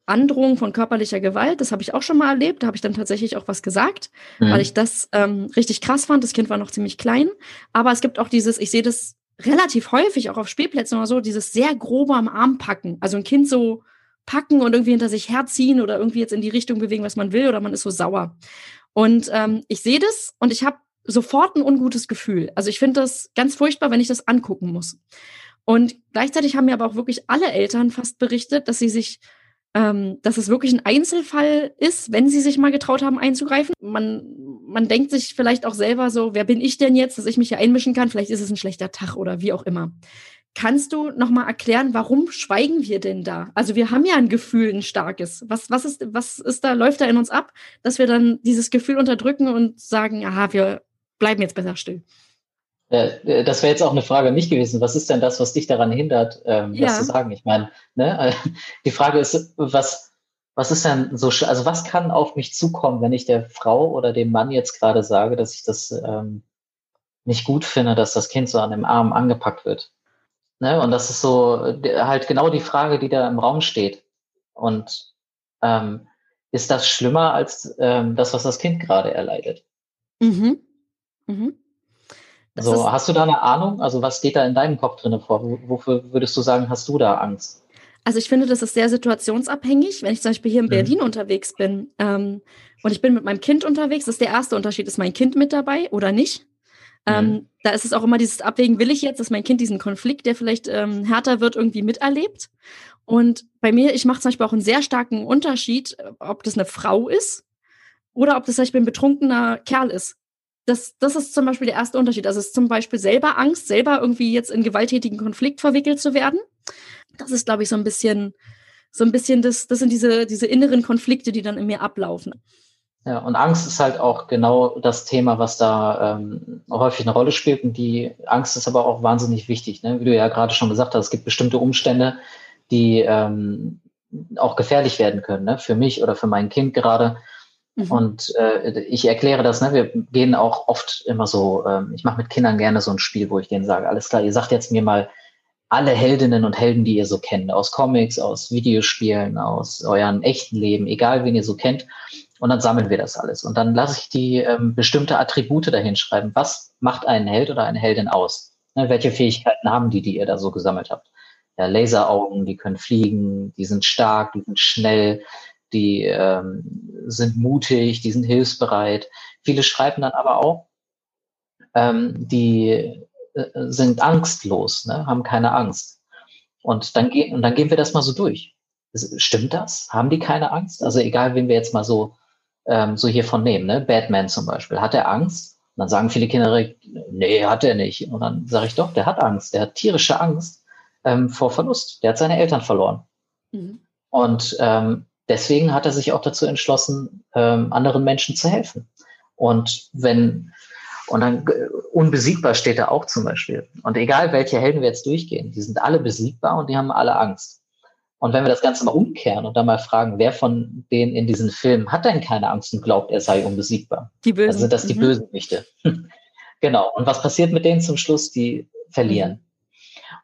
Androhung von körperlicher Gewalt. Das habe ich auch schon mal erlebt. Da habe ich dann tatsächlich auch was gesagt, mhm. weil ich das ähm, richtig krass fand. Das Kind war noch ziemlich klein. Aber es gibt auch dieses, ich sehe das relativ häufig auch auf Spielplätzen oder so, dieses sehr grobe am Arm packen. Also ein Kind so packen und irgendwie hinter sich herziehen oder irgendwie jetzt in die Richtung bewegen, was man will, oder man ist so sauer. Und ähm, ich sehe das und ich habe sofort ein ungutes Gefühl. Also ich finde das ganz furchtbar, wenn ich das angucken muss. Und gleichzeitig haben mir aber auch wirklich alle Eltern fast berichtet, dass sie sich, ähm, dass es wirklich ein Einzelfall ist, wenn sie sich mal getraut haben einzugreifen. Man, man denkt sich vielleicht auch selber so, wer bin ich denn jetzt, dass ich mich hier einmischen kann? Vielleicht ist es ein schlechter Tag oder wie auch immer. Kannst du noch mal erklären, warum schweigen wir denn da? Also wir haben ja ein Gefühl, ein starkes. Was, was ist, was ist da, läuft da in uns ab, dass wir dann dieses Gefühl unterdrücken und sagen, aha, wir bleiben jetzt besser still? Äh, das wäre jetzt auch eine Frage an mich gewesen. Was ist denn das, was dich daran hindert, ähm, ja. das zu sagen? Ich meine, ne, die Frage ist, was, was ist denn so, also was kann auf mich zukommen, wenn ich der Frau oder dem Mann jetzt gerade sage, dass ich das ähm, nicht gut finde, dass das Kind so an dem Arm angepackt wird? Ne? Und das ist so halt genau die Frage, die da im Raum steht. Und ähm, ist das schlimmer als ähm, das, was das Kind gerade erleidet? Mhm. Mhm. So, hast du da eine Ahnung? Also was geht da in deinem Kopf drin vor? Wofür würdest du sagen, hast du da Angst? Also ich finde, das ist sehr situationsabhängig. Wenn ich zum Beispiel hier in mhm. Berlin unterwegs bin ähm, und ich bin mit meinem Kind unterwegs, das ist der erste Unterschied, ist mein Kind mit dabei oder nicht? Ähm, mhm. da ist es auch immer dieses Abwägen, will ich jetzt, dass mein Kind diesen Konflikt, der vielleicht ähm, härter wird, irgendwie miterlebt? Und bei mir, ich mache zum Beispiel auch einen sehr starken Unterschied, ob das eine Frau ist oder ob das zum Beispiel ein betrunkener Kerl ist. Das, das ist zum Beispiel der erste Unterschied. Also es ist zum Beispiel selber Angst, selber irgendwie jetzt in gewalttätigen Konflikt verwickelt zu werden. Das ist, glaube ich, so ein bisschen, so ein bisschen das, das sind diese, diese inneren Konflikte, die dann in mir ablaufen. Ja, und Angst ist halt auch genau das Thema, was da ähm, häufig eine Rolle spielt. Und die Angst ist aber auch wahnsinnig wichtig. Ne? Wie du ja gerade schon gesagt hast, es gibt bestimmte Umstände, die ähm, auch gefährlich werden können, ne? für mich oder für mein Kind gerade. Mhm. Und äh, ich erkläre das, ne? wir gehen auch oft immer so, ähm, ich mache mit Kindern gerne so ein Spiel, wo ich denen sage, alles klar, ihr sagt jetzt mir mal alle Heldinnen und Helden, die ihr so kennt, aus Comics, aus Videospielen, aus euren echten Leben, egal wen ihr so kennt. Und dann sammeln wir das alles. Und dann lasse ich die ähm, bestimmte Attribute dahin schreiben. Was macht einen Held oder eine Heldin aus? Ne, welche Fähigkeiten haben die, die ihr da so gesammelt habt? Ja, Laseraugen, die können fliegen, die sind stark, die sind schnell, die ähm, sind mutig, die sind hilfsbereit. Viele schreiben dann aber auch, ähm, die äh, sind angstlos, ne, haben keine Angst. Und dann, ge und dann gehen wir das mal so durch. Stimmt das? Haben die keine Angst? Also egal, wen wir jetzt mal so ähm, so hiervon nehmen, ne? Batman zum Beispiel. Hat er Angst? Und dann sagen viele Kinder direkt, nee, hat er nicht. Und dann sage ich doch, der hat Angst. Der hat tierische Angst ähm, vor Verlust. Der hat seine Eltern verloren. Mhm. Und ähm, deswegen hat er sich auch dazu entschlossen, ähm, anderen Menschen zu helfen. Und wenn, und dann äh, unbesiegbar steht er auch zum Beispiel. Und egal welche Helden wir jetzt durchgehen, die sind alle besiegbar und die haben alle Angst. Und wenn wir das Ganze mal umkehren und dann mal fragen, wer von denen in diesen Filmen hat denn keine Angst und glaubt, er sei unbesiegbar? Die Bösen. Also sind das die mhm. Bösewichte. genau. Und was passiert mit denen zum Schluss? Die verlieren.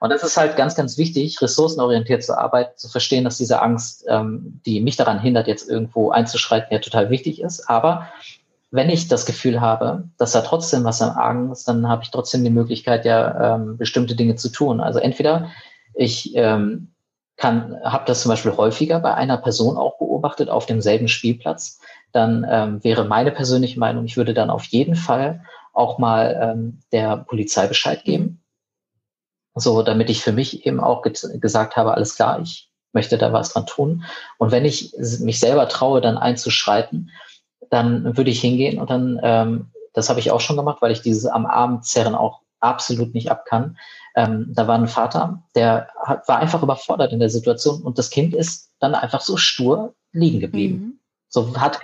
Und das ist halt ganz, ganz wichtig, ressourcenorientiert zu arbeiten, zu verstehen, dass diese Angst, ähm, die mich daran hindert, jetzt irgendwo einzuschreiten, ja total wichtig ist. Aber wenn ich das Gefühl habe, dass da trotzdem was am Argen ist, dann habe ich trotzdem die Möglichkeit, ja ähm, bestimmte Dinge zu tun. Also entweder ich ähm, kann, habe das zum Beispiel häufiger bei einer Person auch beobachtet auf demselben Spielplatz, dann ähm, wäre meine persönliche Meinung, ich würde dann auf jeden Fall auch mal ähm, der Polizei Bescheid geben. So, damit ich für mich eben auch ge gesagt habe, alles klar, ich möchte da was dran tun. Und wenn ich mich selber traue, dann einzuschreiten, dann würde ich hingehen und dann, ähm, das habe ich auch schon gemacht, weil ich dieses am Arm zerren auch absolut nicht ab kann. Ähm, da war ein Vater, der hat, war einfach überfordert in der Situation und das Kind ist dann einfach so stur liegen geblieben. Mhm. So hat,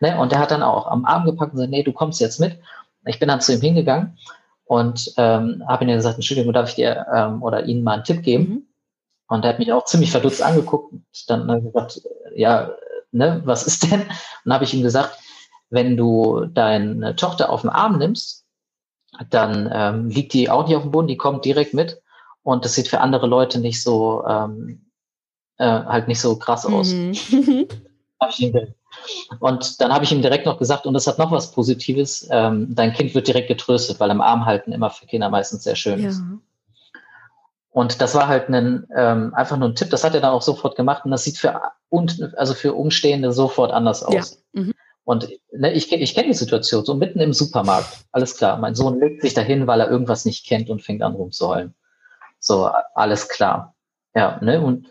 ne, und der hat dann auch am Arm gepackt und gesagt, nee, du kommst jetzt mit. Ich bin dann zu ihm hingegangen und ähm, habe ihm gesagt, Entschuldigung, darf ich dir ähm, oder Ihnen mal einen Tipp geben? Mhm. Und er hat mich auch ziemlich verdutzt angeguckt und dann äh, gesagt, ja, ne, was ist denn? Und dann habe ich ihm gesagt, wenn du deine Tochter auf den Arm nimmst, dann ähm, liegt die auch nicht auf dem Boden, die kommt direkt mit und das sieht für andere Leute nicht so ähm, äh, halt nicht so krass aus. Mhm. und dann habe ich ihm direkt noch gesagt, und das hat noch was Positives, ähm, dein Kind wird direkt getröstet, weil am Arm halten immer für Kinder meistens sehr schön ja. ist. Und das war halt ein, ähm, einfach nur ein Tipp, das hat er dann auch sofort gemacht und das sieht für, und, also für Umstehende sofort anders aus. Ja. Mhm. Und ne, ich, ich kenne die Situation, so mitten im Supermarkt, alles klar, mein Sohn legt sich dahin, weil er irgendwas nicht kennt und fängt an rumzuheulen. So, alles klar. Ja, ne, und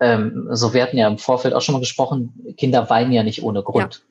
ähm, so, wir hatten ja im Vorfeld auch schon mal gesprochen, Kinder weinen ja nicht ohne Grund.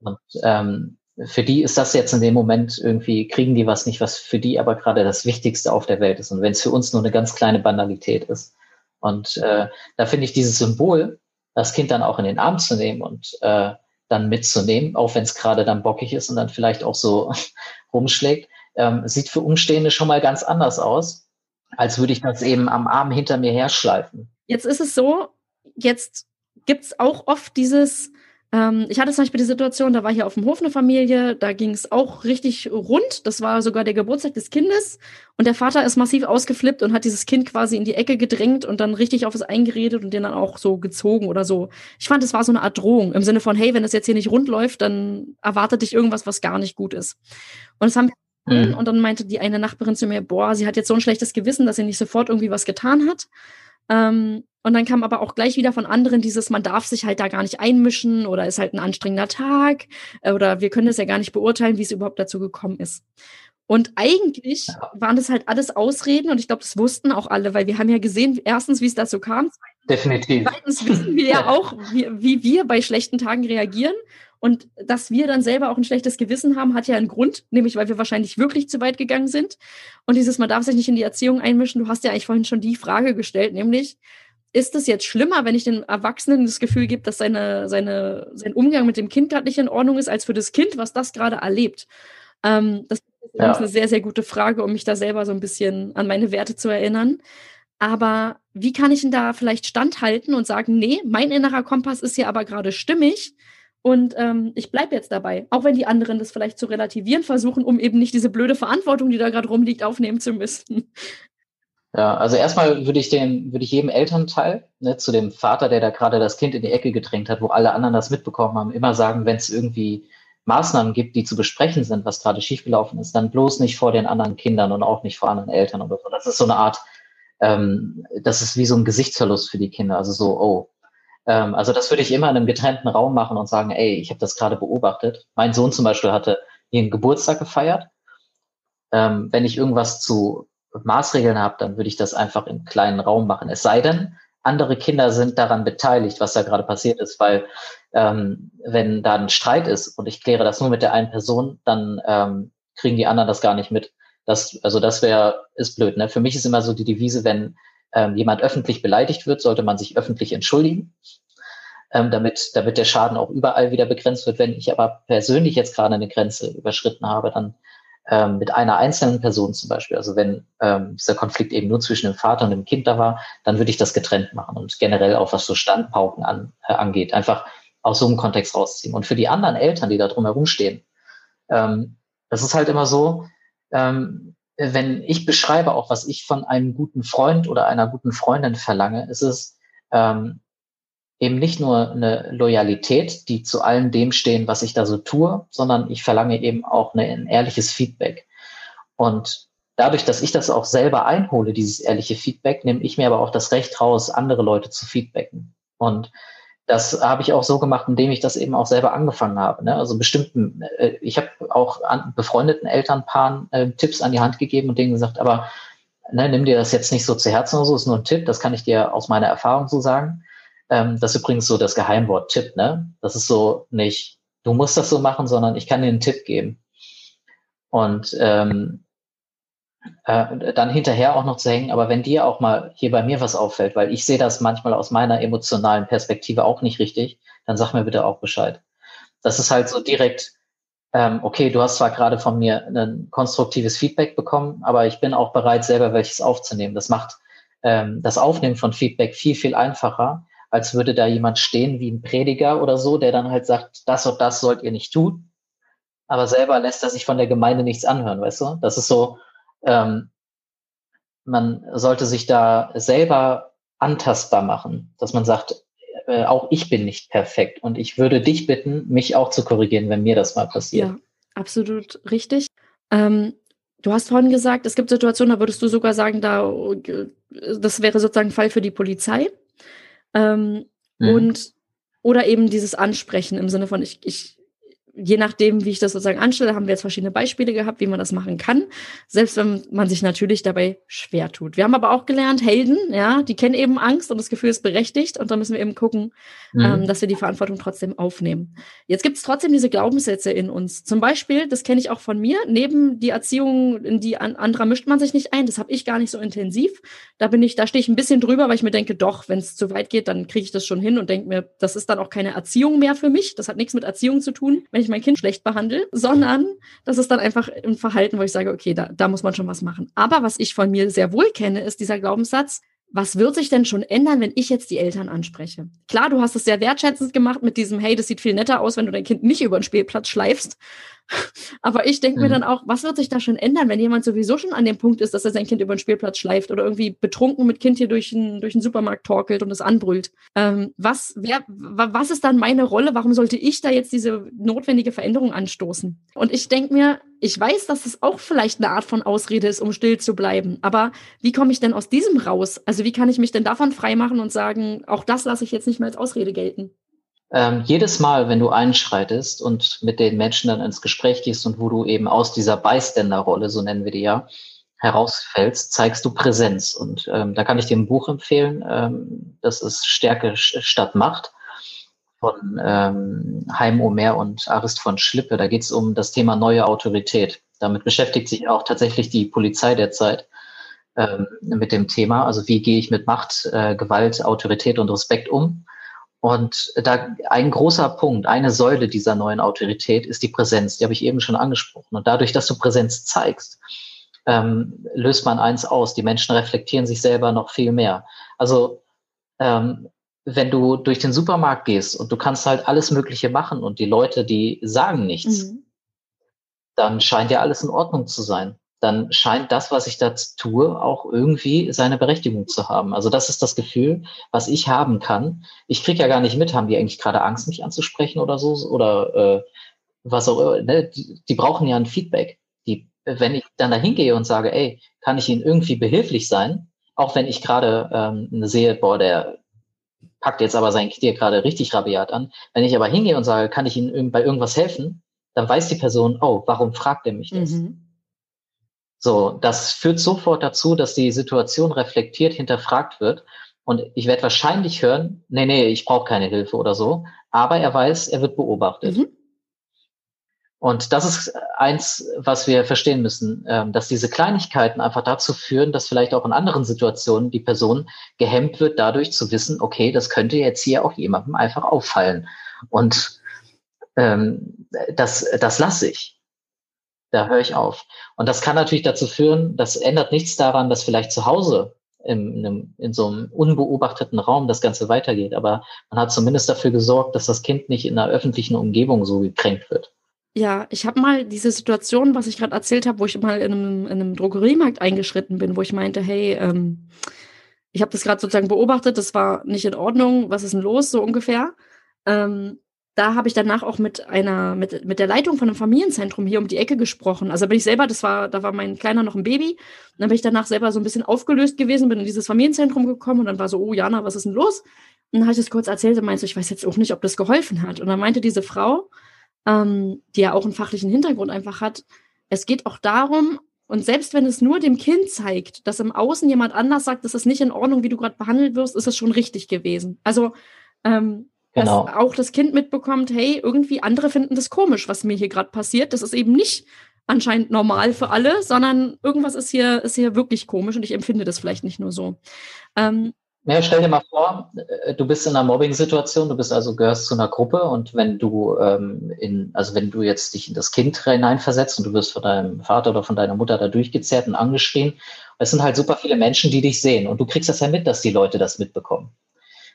Ja. Und ähm, für die ist das jetzt in dem Moment irgendwie, kriegen die was nicht, was für die aber gerade das Wichtigste auf der Welt ist. Und wenn es für uns nur eine ganz kleine Banalität ist. Und äh, da finde ich dieses Symbol, das Kind dann auch in den Arm zu nehmen und äh, dann mitzunehmen, auch wenn es gerade dann bockig ist und dann vielleicht auch so rumschlägt, ähm, sieht für Umstehende schon mal ganz anders aus, als würde ich das eben am Arm hinter mir herschleifen. Jetzt ist es so, jetzt gibt es auch oft dieses, ähm, ich hatte zum Beispiel die Situation, da war hier auf dem Hof eine Familie, da ging es auch richtig rund. Das war sogar der Geburtstag des Kindes. Und der Vater ist massiv ausgeflippt und hat dieses Kind quasi in die Ecke gedrängt und dann richtig auf es eingeredet und den dann auch so gezogen oder so. Ich fand, es war so eine Art Drohung im Sinne von, hey, wenn das jetzt hier nicht rund läuft, dann erwartet dich irgendwas, was gar nicht gut ist. Und das haben wir mhm. und dann meinte die eine Nachbarin zu mir, boah, sie hat jetzt so ein schlechtes Gewissen, dass sie nicht sofort irgendwie was getan hat. Ähm, und dann kam aber auch gleich wieder von anderen dieses, man darf sich halt da gar nicht einmischen oder ist halt ein anstrengender Tag äh, oder wir können das ja gar nicht beurteilen, wie es überhaupt dazu gekommen ist. Und eigentlich waren das halt alles Ausreden und ich glaube, das wussten auch alle, weil wir haben ja gesehen, erstens, wie es dazu kam. Definitiv. Zweitens wissen wir ja auch, wie, wie wir bei schlechten Tagen reagieren. Und dass wir dann selber auch ein schlechtes Gewissen haben, hat ja einen Grund, nämlich weil wir wahrscheinlich wirklich zu weit gegangen sind. Und dieses, man darf sich nicht in die Erziehung einmischen, du hast ja eigentlich vorhin schon die Frage gestellt, nämlich, ist es jetzt schlimmer, wenn ich den Erwachsenen das Gefühl gebe, dass seine, seine, sein Umgang mit dem Kind gerade nicht in Ordnung ist, als für das Kind, was das gerade erlebt? Ähm, das ist ja. eine sehr, sehr gute Frage, um mich da selber so ein bisschen an meine Werte zu erinnern. Aber wie kann ich denn da vielleicht standhalten und sagen, nee, mein innerer Kompass ist hier aber gerade stimmig und ähm, ich bleibe jetzt dabei, auch wenn die anderen das vielleicht zu relativieren versuchen, um eben nicht diese blöde Verantwortung, die da gerade rumliegt, aufnehmen zu müssen. Ja, also erstmal würde ich den, würde ich jedem Elternteil, ne, zu dem Vater, der da gerade das Kind in die Ecke gedrängt hat, wo alle anderen das mitbekommen haben, immer sagen, wenn es irgendwie Maßnahmen gibt, die zu besprechen sind, was gerade schiefgelaufen ist, dann bloß nicht vor den anderen Kindern und auch nicht vor anderen Eltern oder so. Das ist so eine Art, ähm, das ist wie so ein Gesichtsverlust für die Kinder. Also so, oh. Ähm, also das würde ich immer in einem getrennten Raum machen und sagen, ey, ich habe das gerade beobachtet. Mein Sohn zum Beispiel hatte ihren Geburtstag gefeiert. Ähm, wenn ich irgendwas zu Maßregeln habe, dann würde ich das einfach im kleinen Raum machen. Es sei denn, andere Kinder sind daran beteiligt, was da gerade passiert ist, weil ähm, wenn da ein Streit ist und ich kläre das nur mit der einen Person, dann ähm, kriegen die anderen das gar nicht mit. Das, also das wäre, ist blöd. Ne? Für mich ist immer so die Devise, wenn ähm, jemand öffentlich beleidigt wird, sollte man sich öffentlich entschuldigen, ähm, damit, damit der Schaden auch überall wieder begrenzt wird. Wenn ich aber persönlich jetzt gerade eine Grenze überschritten habe, dann ähm, mit einer einzelnen Person zum Beispiel, also wenn ähm, dieser Konflikt eben nur zwischen dem Vater und dem Kind da war, dann würde ich das getrennt machen und generell auch was so Standpauken an, äh, angeht, einfach aus so einem Kontext rausziehen. Und für die anderen Eltern, die da drumherum stehen, ähm, das ist halt immer so, ähm, wenn ich beschreibe auch, was ich von einem guten Freund oder einer guten Freundin verlange, ist es, ähm, eben nicht nur eine Loyalität, die zu allem dem stehen, was ich da so tue, sondern ich verlange eben auch eine, ein ehrliches Feedback. Und dadurch, dass ich das auch selber einhole, dieses ehrliche Feedback, nehme ich mir aber auch das Recht raus, andere Leute zu feedbacken. Und das habe ich auch so gemacht, indem ich das eben auch selber angefangen habe. Ne? Also bestimmten, äh, ich habe auch an befreundeten Elternpaaren äh, Tipps an die Hand gegeben und denen gesagt, aber ne, nimm dir das jetzt nicht so zu Herzen oder so, ist nur ein Tipp, das kann ich dir aus meiner Erfahrung so sagen. Ähm, das ist übrigens so das Geheimwort Tipp, ne? Das ist so nicht, du musst das so machen, sondern ich kann dir einen Tipp geben. Und ähm, äh, dann hinterher auch noch zu hängen, aber wenn dir auch mal hier bei mir was auffällt, weil ich sehe das manchmal aus meiner emotionalen Perspektive auch nicht richtig, dann sag mir bitte auch Bescheid. Das ist halt so direkt, ähm, okay, du hast zwar gerade von mir ein konstruktives Feedback bekommen, aber ich bin auch bereit, selber welches aufzunehmen. Das macht ähm, das Aufnehmen von Feedback viel, viel einfacher, als würde da jemand stehen wie ein Prediger oder so, der dann halt sagt, das und das sollt ihr nicht tun. Aber selber lässt er sich von der Gemeinde nichts anhören, weißt du? Das ist so, ähm, man sollte sich da selber antastbar machen, dass man sagt, äh, auch ich bin nicht perfekt und ich würde dich bitten, mich auch zu korrigieren, wenn mir das mal passiert. Ja, absolut richtig. Ähm, du hast vorhin gesagt, es gibt Situationen, da würdest du sogar sagen, da das wäre sozusagen ein Fall für die Polizei. Ähm, mhm. Und oder eben dieses Ansprechen im Sinne von, ich, ich je nachdem, wie ich das sozusagen anstelle, haben wir jetzt verschiedene Beispiele gehabt, wie man das machen kann, selbst wenn man sich natürlich dabei schwer tut. Wir haben aber auch gelernt, Helden, ja, die kennen eben Angst und das Gefühl ist berechtigt und da müssen wir eben gucken, mhm. ähm, dass wir die Verantwortung trotzdem aufnehmen. Jetzt gibt es trotzdem diese Glaubenssätze in uns. Zum Beispiel, das kenne ich auch von mir, neben die Erziehung, in die an, anderer mischt man sich nicht ein, das habe ich gar nicht so intensiv. Da bin ich, da stehe ich ein bisschen drüber, weil ich mir denke, doch, wenn es zu weit geht, dann kriege ich das schon hin und denke mir, das ist dann auch keine Erziehung mehr für mich. Das hat nichts mit Erziehung zu tun. Wenn ich mein Kind schlecht behandle, sondern das ist dann einfach ein Verhalten, wo ich sage, okay, da, da muss man schon was machen. Aber was ich von mir sehr wohl kenne, ist dieser Glaubenssatz, was wird sich denn schon ändern, wenn ich jetzt die Eltern anspreche? Klar, du hast es sehr wertschätzend gemacht mit diesem, hey, das sieht viel netter aus, wenn du dein Kind nicht über den Spielplatz schleifst. Aber ich denke mhm. mir dann auch, was wird sich da schon ändern, wenn jemand sowieso schon an dem Punkt ist, dass er sein Kind über den Spielplatz schleift oder irgendwie betrunken mit Kind hier durch den, durch den Supermarkt torkelt und es anbrüllt? Ähm, was, wer, was ist dann meine Rolle? Warum sollte ich da jetzt diese notwendige Veränderung anstoßen? Und ich denke mir, ich weiß, dass es auch vielleicht eine Art von Ausrede ist, um still zu bleiben. Aber wie komme ich denn aus diesem raus? Also wie kann ich mich denn davon freimachen und sagen, auch das lasse ich jetzt nicht mehr als Ausrede gelten? Ähm, jedes Mal, wenn du einschreitest und mit den Menschen dann ins Gespräch gehst und wo du eben aus dieser Bystander-Rolle, so nennen wir die ja, herausfällst, zeigst du Präsenz. Und ähm, da kann ich dir ein Buch empfehlen, ähm, das ist Stärke statt Macht von ähm, Heim Omer und Arist von Schlippe. Da geht es um das Thema neue Autorität. Damit beschäftigt sich auch tatsächlich die Polizei derzeit ähm, mit dem Thema. Also wie gehe ich mit Macht, äh, Gewalt, Autorität und Respekt um? Und da ein großer Punkt, eine Säule dieser neuen Autorität ist die Präsenz. Die habe ich eben schon angesprochen. Und dadurch, dass du Präsenz zeigst, ähm, löst man eins aus. Die Menschen reflektieren sich selber noch viel mehr. Also ähm, wenn du durch den Supermarkt gehst und du kannst halt alles Mögliche machen und die Leute, die sagen nichts, mhm. dann scheint ja alles in Ordnung zu sein dann scheint das, was ich da tue, auch irgendwie seine Berechtigung zu haben. Also das ist das Gefühl, was ich haben kann. Ich kriege ja gar nicht mit, haben die eigentlich gerade Angst, mich anzusprechen oder so? Oder äh, was auch immer. Ne? Die, die brauchen ja ein Feedback. Die, wenn ich dann da hingehe und sage, ey, kann ich Ihnen irgendwie behilflich sein, auch wenn ich gerade ähm, sehe, boah, der packt jetzt aber sein Tier gerade richtig rabiat an. Wenn ich aber hingehe und sage, kann ich Ihnen bei irgendwas helfen, dann weiß die Person, oh, warum fragt er mich das? Mhm. So, das führt sofort dazu, dass die Situation reflektiert hinterfragt wird. Und ich werde wahrscheinlich hören, nee, nee, ich brauche keine Hilfe oder so. Aber er weiß, er wird beobachtet. Mhm. Und das ist eins, was wir verstehen müssen, ähm, dass diese Kleinigkeiten einfach dazu führen, dass vielleicht auch in anderen Situationen die Person gehemmt wird, dadurch zu wissen, okay, das könnte jetzt hier auch jemandem einfach auffallen. Und ähm, das, das lasse ich da höre ich auf. Und das kann natürlich dazu führen, das ändert nichts daran, dass vielleicht zu Hause in, in, einem, in so einem unbeobachteten Raum das Ganze weitergeht. Aber man hat zumindest dafür gesorgt, dass das Kind nicht in einer öffentlichen Umgebung so gekränkt wird. Ja, ich habe mal diese Situation, was ich gerade erzählt habe, wo ich mal in einem, in einem Drogeriemarkt eingeschritten bin, wo ich meinte, hey, ähm, ich habe das gerade sozusagen beobachtet, das war nicht in Ordnung, was ist denn los, so ungefähr. Ähm, da habe ich danach auch mit einer, mit, mit der Leitung von einem Familienzentrum hier um die Ecke gesprochen. Also bin ich selber, das war, da war mein Kleiner noch ein Baby. Und dann bin ich danach selber so ein bisschen aufgelöst gewesen, bin in dieses Familienzentrum gekommen und dann war so, oh Jana, was ist denn los? Und dann habe ich das kurz erzählt und meinte, ich weiß jetzt auch nicht, ob das geholfen hat. Und dann meinte diese Frau, ähm, die ja auch einen fachlichen Hintergrund einfach hat, es geht auch darum, und selbst wenn es nur dem Kind zeigt, dass im Außen jemand anders sagt, das ist nicht in Ordnung, wie du gerade behandelt wirst, ist es schon richtig gewesen. Also ähm, Genau. Dass auch das Kind mitbekommt, hey, irgendwie andere finden das komisch, was mir hier gerade passiert. Das ist eben nicht anscheinend normal für alle, sondern irgendwas ist hier, ist hier wirklich komisch und ich empfinde das vielleicht nicht nur so. Ähm, ja, stell dir mal vor, äh, du bist in einer Mobbing-Situation, du bist also gehörst zu einer Gruppe und wenn du ähm, in, also wenn du jetzt dich in das Kind hineinversetzt und du wirst von deinem Vater oder von deiner Mutter da durchgezerrt und angeschrien, es sind halt super viele Menschen, die dich sehen und du kriegst das ja mit, dass die Leute das mitbekommen.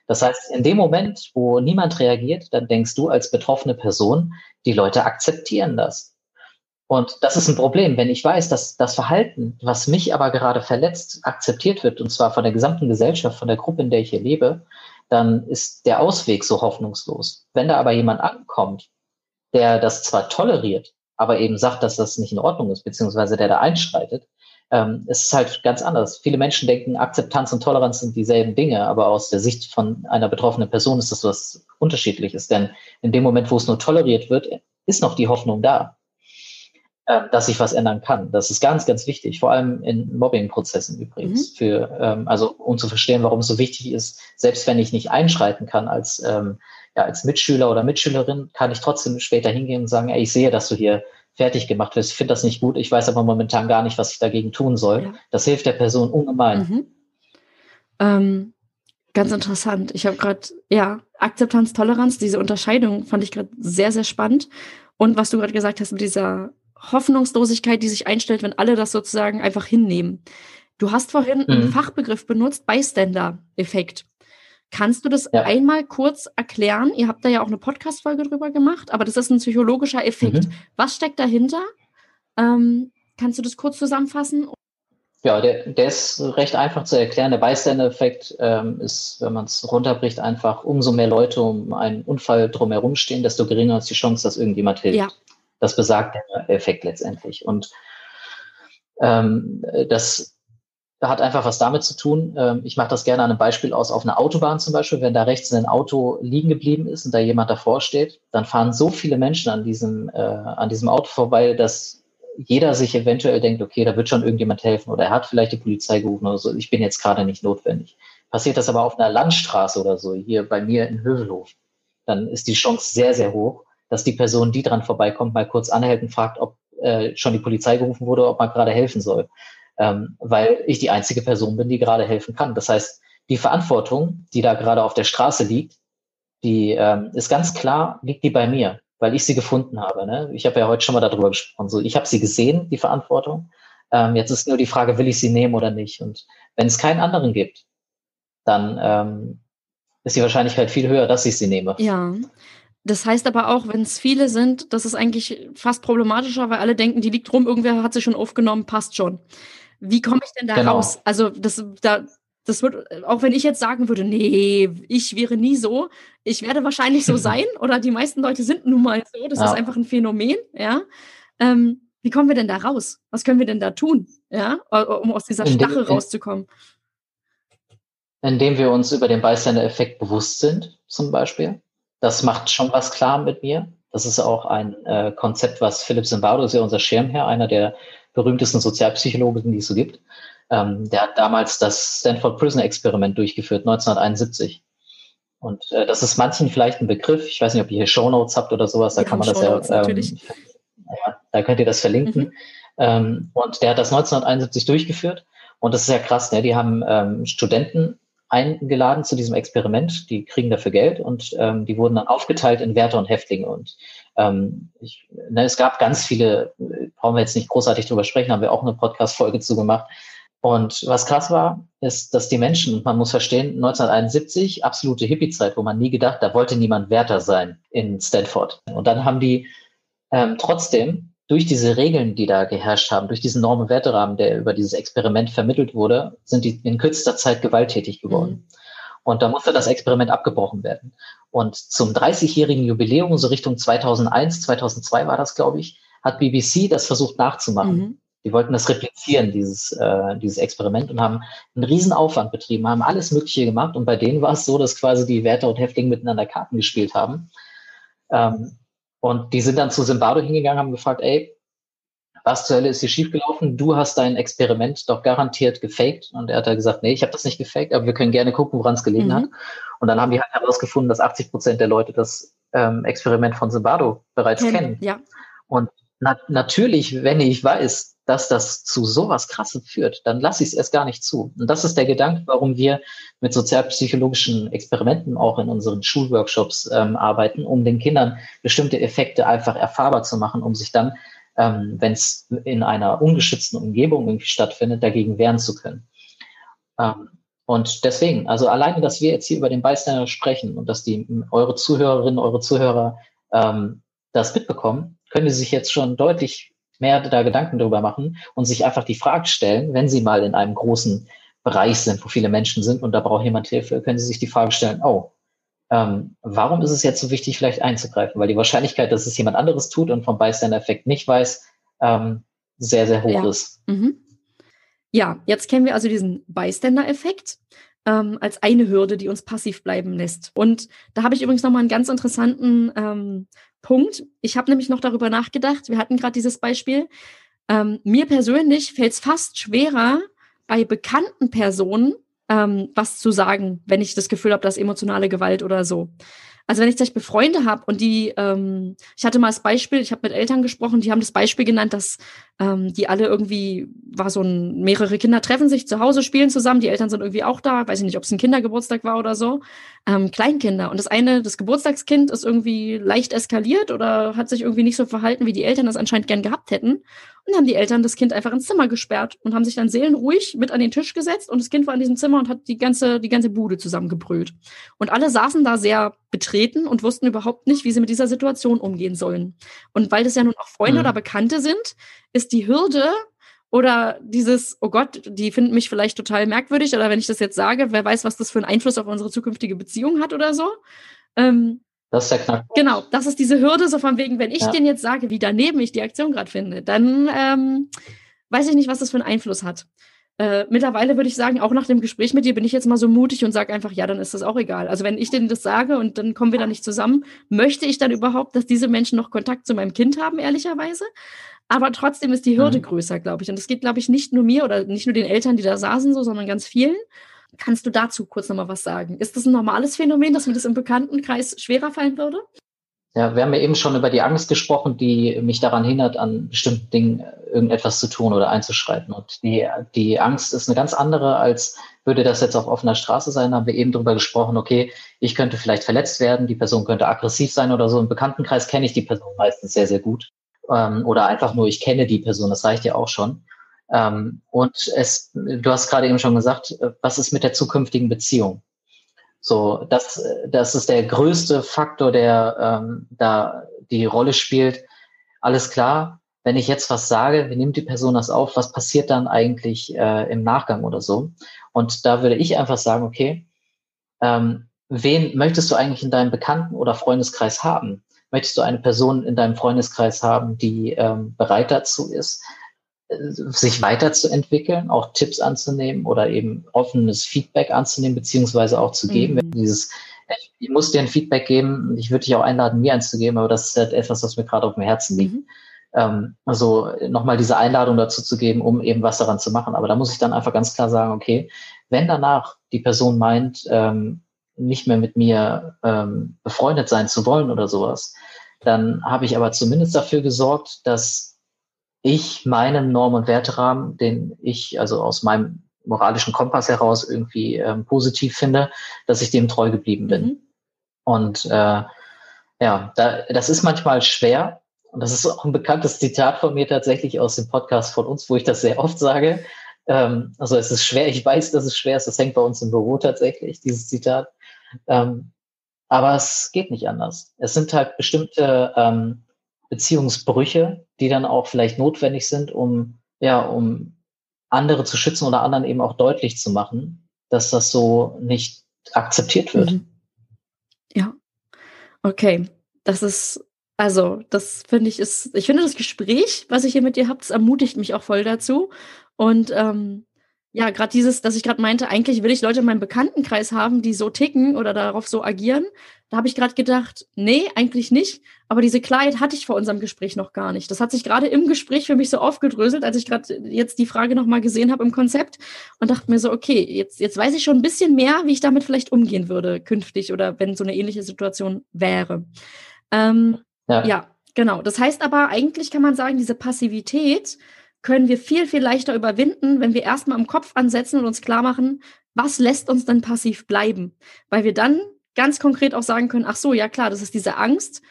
Das heißt, in dem Moment, wo niemand reagiert, dann denkst du als betroffene Person, die Leute akzeptieren das. Und das ist ein Problem, wenn ich weiß, dass das Verhalten, was mich aber gerade verletzt, akzeptiert wird, und zwar von der gesamten Gesellschaft, von der Gruppe, in der ich hier lebe, dann ist der Ausweg so hoffnungslos. Wenn da aber jemand ankommt, der das zwar toleriert, aber eben sagt, dass das nicht in Ordnung ist, beziehungsweise der da einschreitet, ähm, es ist halt ganz anders. Viele Menschen denken, Akzeptanz und Toleranz sind dieselben Dinge, aber aus der Sicht von einer betroffenen Person ist das was Unterschiedliches. Denn in dem Moment, wo es nur toleriert wird, ist noch die Hoffnung da. Ähm, dass sich was ändern kann. Das ist ganz, ganz wichtig, vor allem in Mobbing-Prozessen übrigens, mhm. für, ähm, also um zu verstehen, warum es so wichtig ist, selbst wenn ich nicht einschreiten kann als, ähm, ja, als Mitschüler oder Mitschülerin, kann ich trotzdem später hingehen und sagen, ey, ich sehe, dass du hier fertig gemacht wirst, ich finde das nicht gut, ich weiß aber momentan gar nicht, was ich dagegen tun soll. Ja. Das hilft der Person ungemein. Mhm. Ähm, ganz interessant. Ich habe gerade, ja, Akzeptanz, Toleranz, diese Unterscheidung fand ich gerade sehr, sehr spannend. Und was du gerade gesagt hast mit dieser Hoffnungslosigkeit, die sich einstellt, wenn alle das sozusagen einfach hinnehmen. Du hast vorhin mhm. einen Fachbegriff benutzt, Bystander-Effekt. Kannst du das ja. einmal kurz erklären? Ihr habt da ja auch eine Podcast-Folge drüber gemacht, aber das ist ein psychologischer Effekt. Mhm. Was steckt dahinter? Ähm, kannst du das kurz zusammenfassen? Ja, der, der ist recht einfach zu erklären. Der Bystander-Effekt ähm, ist, wenn man es runterbricht, einfach umso mehr Leute um einen Unfall drumherum stehen, desto geringer ist die Chance, dass irgendjemand hilft. Ja. Das besagt der Effekt letztendlich. Und ähm, das hat einfach was damit zu tun. Ähm, ich mache das gerne an einem Beispiel aus, auf einer Autobahn zum Beispiel, wenn da rechts ein Auto liegen geblieben ist und da jemand davor steht, dann fahren so viele Menschen an diesem, äh, an diesem Auto vorbei, dass jeder sich eventuell denkt, okay, da wird schon irgendjemand helfen oder er hat vielleicht die Polizei gerufen oder so. Ich bin jetzt gerade nicht notwendig. Passiert das aber auf einer Landstraße oder so, hier bei mir in Hövelhof, dann ist die Chance sehr, sehr hoch, dass die Person, die dran vorbeikommt, mal kurz anhält und fragt, ob äh, schon die Polizei gerufen wurde, ob man gerade helfen soll. Ähm, weil ich die einzige Person bin, die gerade helfen kann. Das heißt, die Verantwortung, die da gerade auf der Straße liegt, die ähm, ist ganz klar, liegt die bei mir, weil ich sie gefunden habe. Ne? Ich habe ja heute schon mal darüber gesprochen. So, ich habe sie gesehen, die Verantwortung. Ähm, jetzt ist nur die Frage, will ich sie nehmen oder nicht? Und wenn es keinen anderen gibt, dann ähm, ist die Wahrscheinlichkeit viel höher, dass ich sie nehme. Ja, das heißt aber auch, wenn es viele sind, das ist eigentlich fast problematischer, weil alle denken, die liegt rum, irgendwer hat sie schon aufgenommen, passt schon. Wie komme ich denn da genau. raus? Also das, da, das wird, auch wenn ich jetzt sagen würde, nee, ich wäre nie so, ich werde wahrscheinlich so sein oder die meisten Leute sind nun mal so, das ja. ist einfach ein Phänomen, ja. Ähm, wie kommen wir denn da raus? Was können wir denn da tun, ja, um aus dieser Stache rauszukommen? Indem wir uns über den Bystander-Effekt bewusst sind, zum Beispiel. Das macht schon was klar mit mir. Das ist auch ein äh, Konzept, was Philipp Zimbardo ist ja unser Schirmherr, einer der berühmtesten Sozialpsychologen, die es so gibt. Ähm, der hat damals das Stanford Prison Experiment durchgeführt, 1971. Und äh, das ist manchen vielleicht ein Begriff. Ich weiß nicht, ob ihr hier Shownotes habt oder sowas. Da kann man das ja, ähm, ja, da könnt ihr das verlinken. Mhm. Ähm, und der hat das 1971 durchgeführt. Und das ist ja krass, ne? Die haben ähm, Studenten eingeladen zu diesem Experiment. Die kriegen dafür Geld und ähm, die wurden dann aufgeteilt in Wärter und Häftlinge. Und ähm, ich, ne, es gab ganz viele, brauchen wir jetzt nicht großartig drüber sprechen, haben wir auch eine Podcast-Folge zu gemacht. Und was krass war, ist, dass die Menschen, man muss verstehen, 1971, absolute Hippie-Zeit, wo man nie gedacht, da wollte niemand Wärter sein in Stanford. Und dann haben die ähm, trotzdem durch diese Regeln, die da geherrscht haben, durch diesen Normen- Werterahmen, der über dieses Experiment vermittelt wurde, sind die in kürzester Zeit gewalttätig geworden. Mhm. Und da musste das Experiment abgebrochen werden. Und zum 30-jährigen Jubiläum, so Richtung 2001, 2002 war das, glaube ich, hat BBC das versucht nachzumachen. Mhm. Die wollten das replizieren, dieses, äh, dieses Experiment, und haben einen riesen Aufwand betrieben, haben alles Mögliche gemacht. Und bei denen war es so, dass quasi die Wärter und Häftlinge miteinander Karten gespielt haben. Ähm, und die sind dann zu Zimbardo hingegangen, haben gefragt, ey, was zur Hölle ist hier schiefgelaufen? Du hast dein Experiment doch garantiert gefaked. Und er hat da gesagt, nee, ich habe das nicht gefaked, aber wir können gerne gucken, woran es gelegen mhm. hat. Und dann haben die halt herausgefunden, dass 80 Prozent der Leute das ähm, Experiment von Zimbardo bereits kennen. kennen. Ja. Und na, natürlich, wenn ich weiß, dass das zu sowas Krassem führt, dann lasse ich es erst gar nicht zu. Und das ist der Gedanke, warum wir mit sozialpsychologischen Experimenten auch in unseren Schulworkshops ähm, arbeiten, um den Kindern bestimmte Effekte einfach erfahrbar zu machen, um sich dann, ähm, wenn es in einer ungeschützten Umgebung irgendwie stattfindet, dagegen wehren zu können. Ähm, und deswegen, also alleine, dass wir jetzt hier über den Bystander sprechen und dass die eure Zuhörerinnen, eure Zuhörer ähm, das mitbekommen, können sie sich jetzt schon deutlich mehr da Gedanken darüber machen und sich einfach die Frage stellen, wenn sie mal in einem großen Bereich sind, wo viele Menschen sind und da braucht jemand Hilfe, können sie sich die Frage stellen, oh, ähm, warum ist es jetzt so wichtig, vielleicht einzugreifen? Weil die Wahrscheinlichkeit, dass es jemand anderes tut und vom Bystander-Effekt nicht weiß, ähm, sehr, sehr hoch ja. ist. Mhm. Ja, jetzt kennen wir also diesen Bystander-Effekt ähm, als eine Hürde, die uns passiv bleiben lässt. Und da habe ich übrigens nochmal einen ganz interessanten ähm, Punkt. Ich habe nämlich noch darüber nachgedacht. Wir hatten gerade dieses Beispiel. Ähm, mir persönlich fällt es fast schwerer, bei bekannten Personen ähm, was zu sagen, wenn ich das Gefühl habe, dass emotionale Gewalt oder so. Also wenn ich zum Beispiel Freunde habe und die, ähm, ich hatte mal das Beispiel, ich habe mit Eltern gesprochen, die haben das Beispiel genannt, dass ähm, die alle irgendwie, war so ein, mehrere Kinder treffen sich zu Hause, spielen zusammen, die Eltern sind irgendwie auch da, weiß ich nicht, ob es ein Kindergeburtstag war oder so, ähm, Kleinkinder. Und das eine, das Geburtstagskind ist irgendwie leicht eskaliert oder hat sich irgendwie nicht so verhalten, wie die Eltern das anscheinend gern gehabt hätten. Und haben die Eltern das Kind einfach ins Zimmer gesperrt und haben sich dann seelenruhig mit an den Tisch gesetzt und das Kind war in diesem Zimmer und hat die ganze, die ganze Bude zusammengebrüllt. Und alle saßen da sehr betreten und wussten überhaupt nicht, wie sie mit dieser Situation umgehen sollen. Und weil das ja nun auch Freunde mhm. oder Bekannte sind, ist die Hürde oder dieses, oh Gott, die finden mich vielleicht total merkwürdig oder wenn ich das jetzt sage, wer weiß, was das für einen Einfluss auf unsere zukünftige Beziehung hat oder so. Ähm, das ist der Knack. Genau, das ist diese Hürde, so von wegen, wenn ich ja. denen jetzt sage, wie daneben ich die Aktion gerade finde, dann ähm, weiß ich nicht, was das für einen Einfluss hat. Äh, mittlerweile würde ich sagen, auch nach dem Gespräch mit dir bin ich jetzt mal so mutig und sage einfach, ja, dann ist das auch egal. Also wenn ich denen das sage und dann kommen wir da nicht zusammen, möchte ich dann überhaupt, dass diese Menschen noch Kontakt zu meinem Kind haben, ehrlicherweise? Aber trotzdem ist die Hürde mhm. größer, glaube ich. Und das geht, glaube ich, nicht nur mir oder nicht nur den Eltern, die da saßen, so, sondern ganz vielen. Kannst du dazu kurz nochmal was sagen? Ist das ein normales Phänomen, dass mir das im Bekanntenkreis schwerer fallen würde? Ja, wir haben ja eben schon über die Angst gesprochen, die mich daran hindert, an bestimmten Dingen irgendetwas zu tun oder einzuschreiten. Und die, die Angst ist eine ganz andere, als würde das jetzt auf offener Straße sein. Da haben wir eben drüber gesprochen, okay, ich könnte vielleicht verletzt werden, die Person könnte aggressiv sein oder so. Im Bekanntenkreis kenne ich die Person meistens sehr, sehr gut ähm, oder einfach nur, ich kenne die Person, das reicht ja auch schon. Ähm, und es, du hast gerade eben schon gesagt, äh, was ist mit der zukünftigen Beziehung? So, das, das ist der größte Faktor, der ähm, da die Rolle spielt. Alles klar, wenn ich jetzt was sage, wie nimmt die Person das auf? Was passiert dann eigentlich äh, im Nachgang oder so? Und da würde ich einfach sagen, okay, ähm, wen möchtest du eigentlich in deinem Bekannten- oder Freundeskreis haben? Möchtest du eine Person in deinem Freundeskreis haben, die ähm, bereit dazu ist, äh, sich weiterzuentwickeln, auch Tipps anzunehmen oder eben offenes Feedback anzunehmen, beziehungsweise auch zu geben. Mhm. Dieses, ich muss dir ein Feedback geben, ich würde dich auch einladen, mir eins zu geben, aber das ist halt etwas, was mir gerade auf dem Herzen liegt. Mhm. Ähm, also nochmal diese Einladung dazu zu geben, um eben was daran zu machen. Aber da muss ich dann einfach ganz klar sagen, okay, wenn danach die Person meint, ähm, nicht mehr mit mir ähm, befreundet sein zu wollen oder sowas, dann habe ich aber zumindest dafür gesorgt, dass ich meinen Norm- und Werterahmen, den ich also aus meinem moralischen Kompass heraus irgendwie ähm, positiv finde, dass ich dem treu geblieben bin. Mhm. Und äh, ja, da, das ist manchmal schwer. Und das ist auch ein bekanntes Zitat von mir tatsächlich aus dem Podcast von uns, wo ich das sehr oft sage. Ähm, also es ist schwer, ich weiß, dass es schwer ist. Das hängt bei uns im Büro tatsächlich, dieses Zitat. Ähm, aber es geht nicht anders. Es sind halt bestimmte ähm, Beziehungsbrüche, die dann auch vielleicht notwendig sind, um, ja, um andere zu schützen oder anderen eben auch deutlich zu machen, dass das so nicht akzeptiert wird. Mhm. Ja. Okay. Das ist, also, das finde ich ist, ich finde das Gespräch, was ich hier mit dir habt, ermutigt mich auch voll dazu. Und ähm, ja, gerade dieses, dass ich gerade meinte, eigentlich will ich Leute in meinem Bekanntenkreis haben, die so ticken oder darauf so agieren. Da habe ich gerade gedacht, nee, eigentlich nicht. Aber diese Klarheit hatte ich vor unserem Gespräch noch gar nicht. Das hat sich gerade im Gespräch für mich so aufgedröselt, als ich gerade jetzt die Frage nochmal gesehen habe im Konzept und dachte mir so, okay, jetzt, jetzt weiß ich schon ein bisschen mehr, wie ich damit vielleicht umgehen würde künftig oder wenn so eine ähnliche Situation wäre. Ähm, ja. ja. Genau. Das heißt aber, eigentlich kann man sagen, diese Passivität können wir viel, viel leichter überwinden, wenn wir erstmal im Kopf ansetzen und uns klar machen, was lässt uns denn passiv bleiben? Weil wir dann ganz konkret auch sagen können, ach so, ja klar, das ist diese Angst,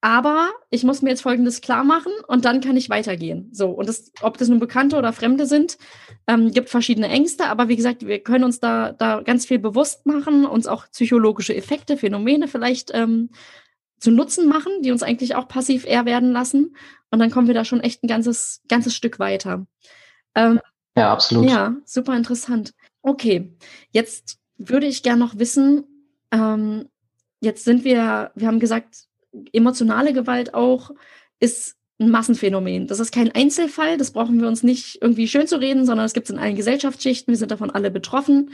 aber ich muss mir jetzt Folgendes klar machen und dann kann ich weitergehen. So, und das, ob das nun Bekannte oder Fremde sind, ähm, gibt verschiedene Ängste, aber wie gesagt, wir können uns da, da ganz viel bewusst machen, uns auch psychologische Effekte, Phänomene vielleicht ähm, zu Nutzen machen, die uns eigentlich auch passiv eher werden lassen. Und dann kommen wir da schon echt ein ganzes, ganzes Stück weiter. Ähm, ja, absolut. Ja, super interessant. Okay, jetzt würde ich gerne noch wissen, ähm, jetzt sind wir, wir haben gesagt, emotionale Gewalt auch ist ein Massenphänomen. Das ist kein Einzelfall, das brauchen wir uns nicht irgendwie schön zu reden, sondern es gibt es in allen Gesellschaftsschichten, wir sind davon alle betroffen.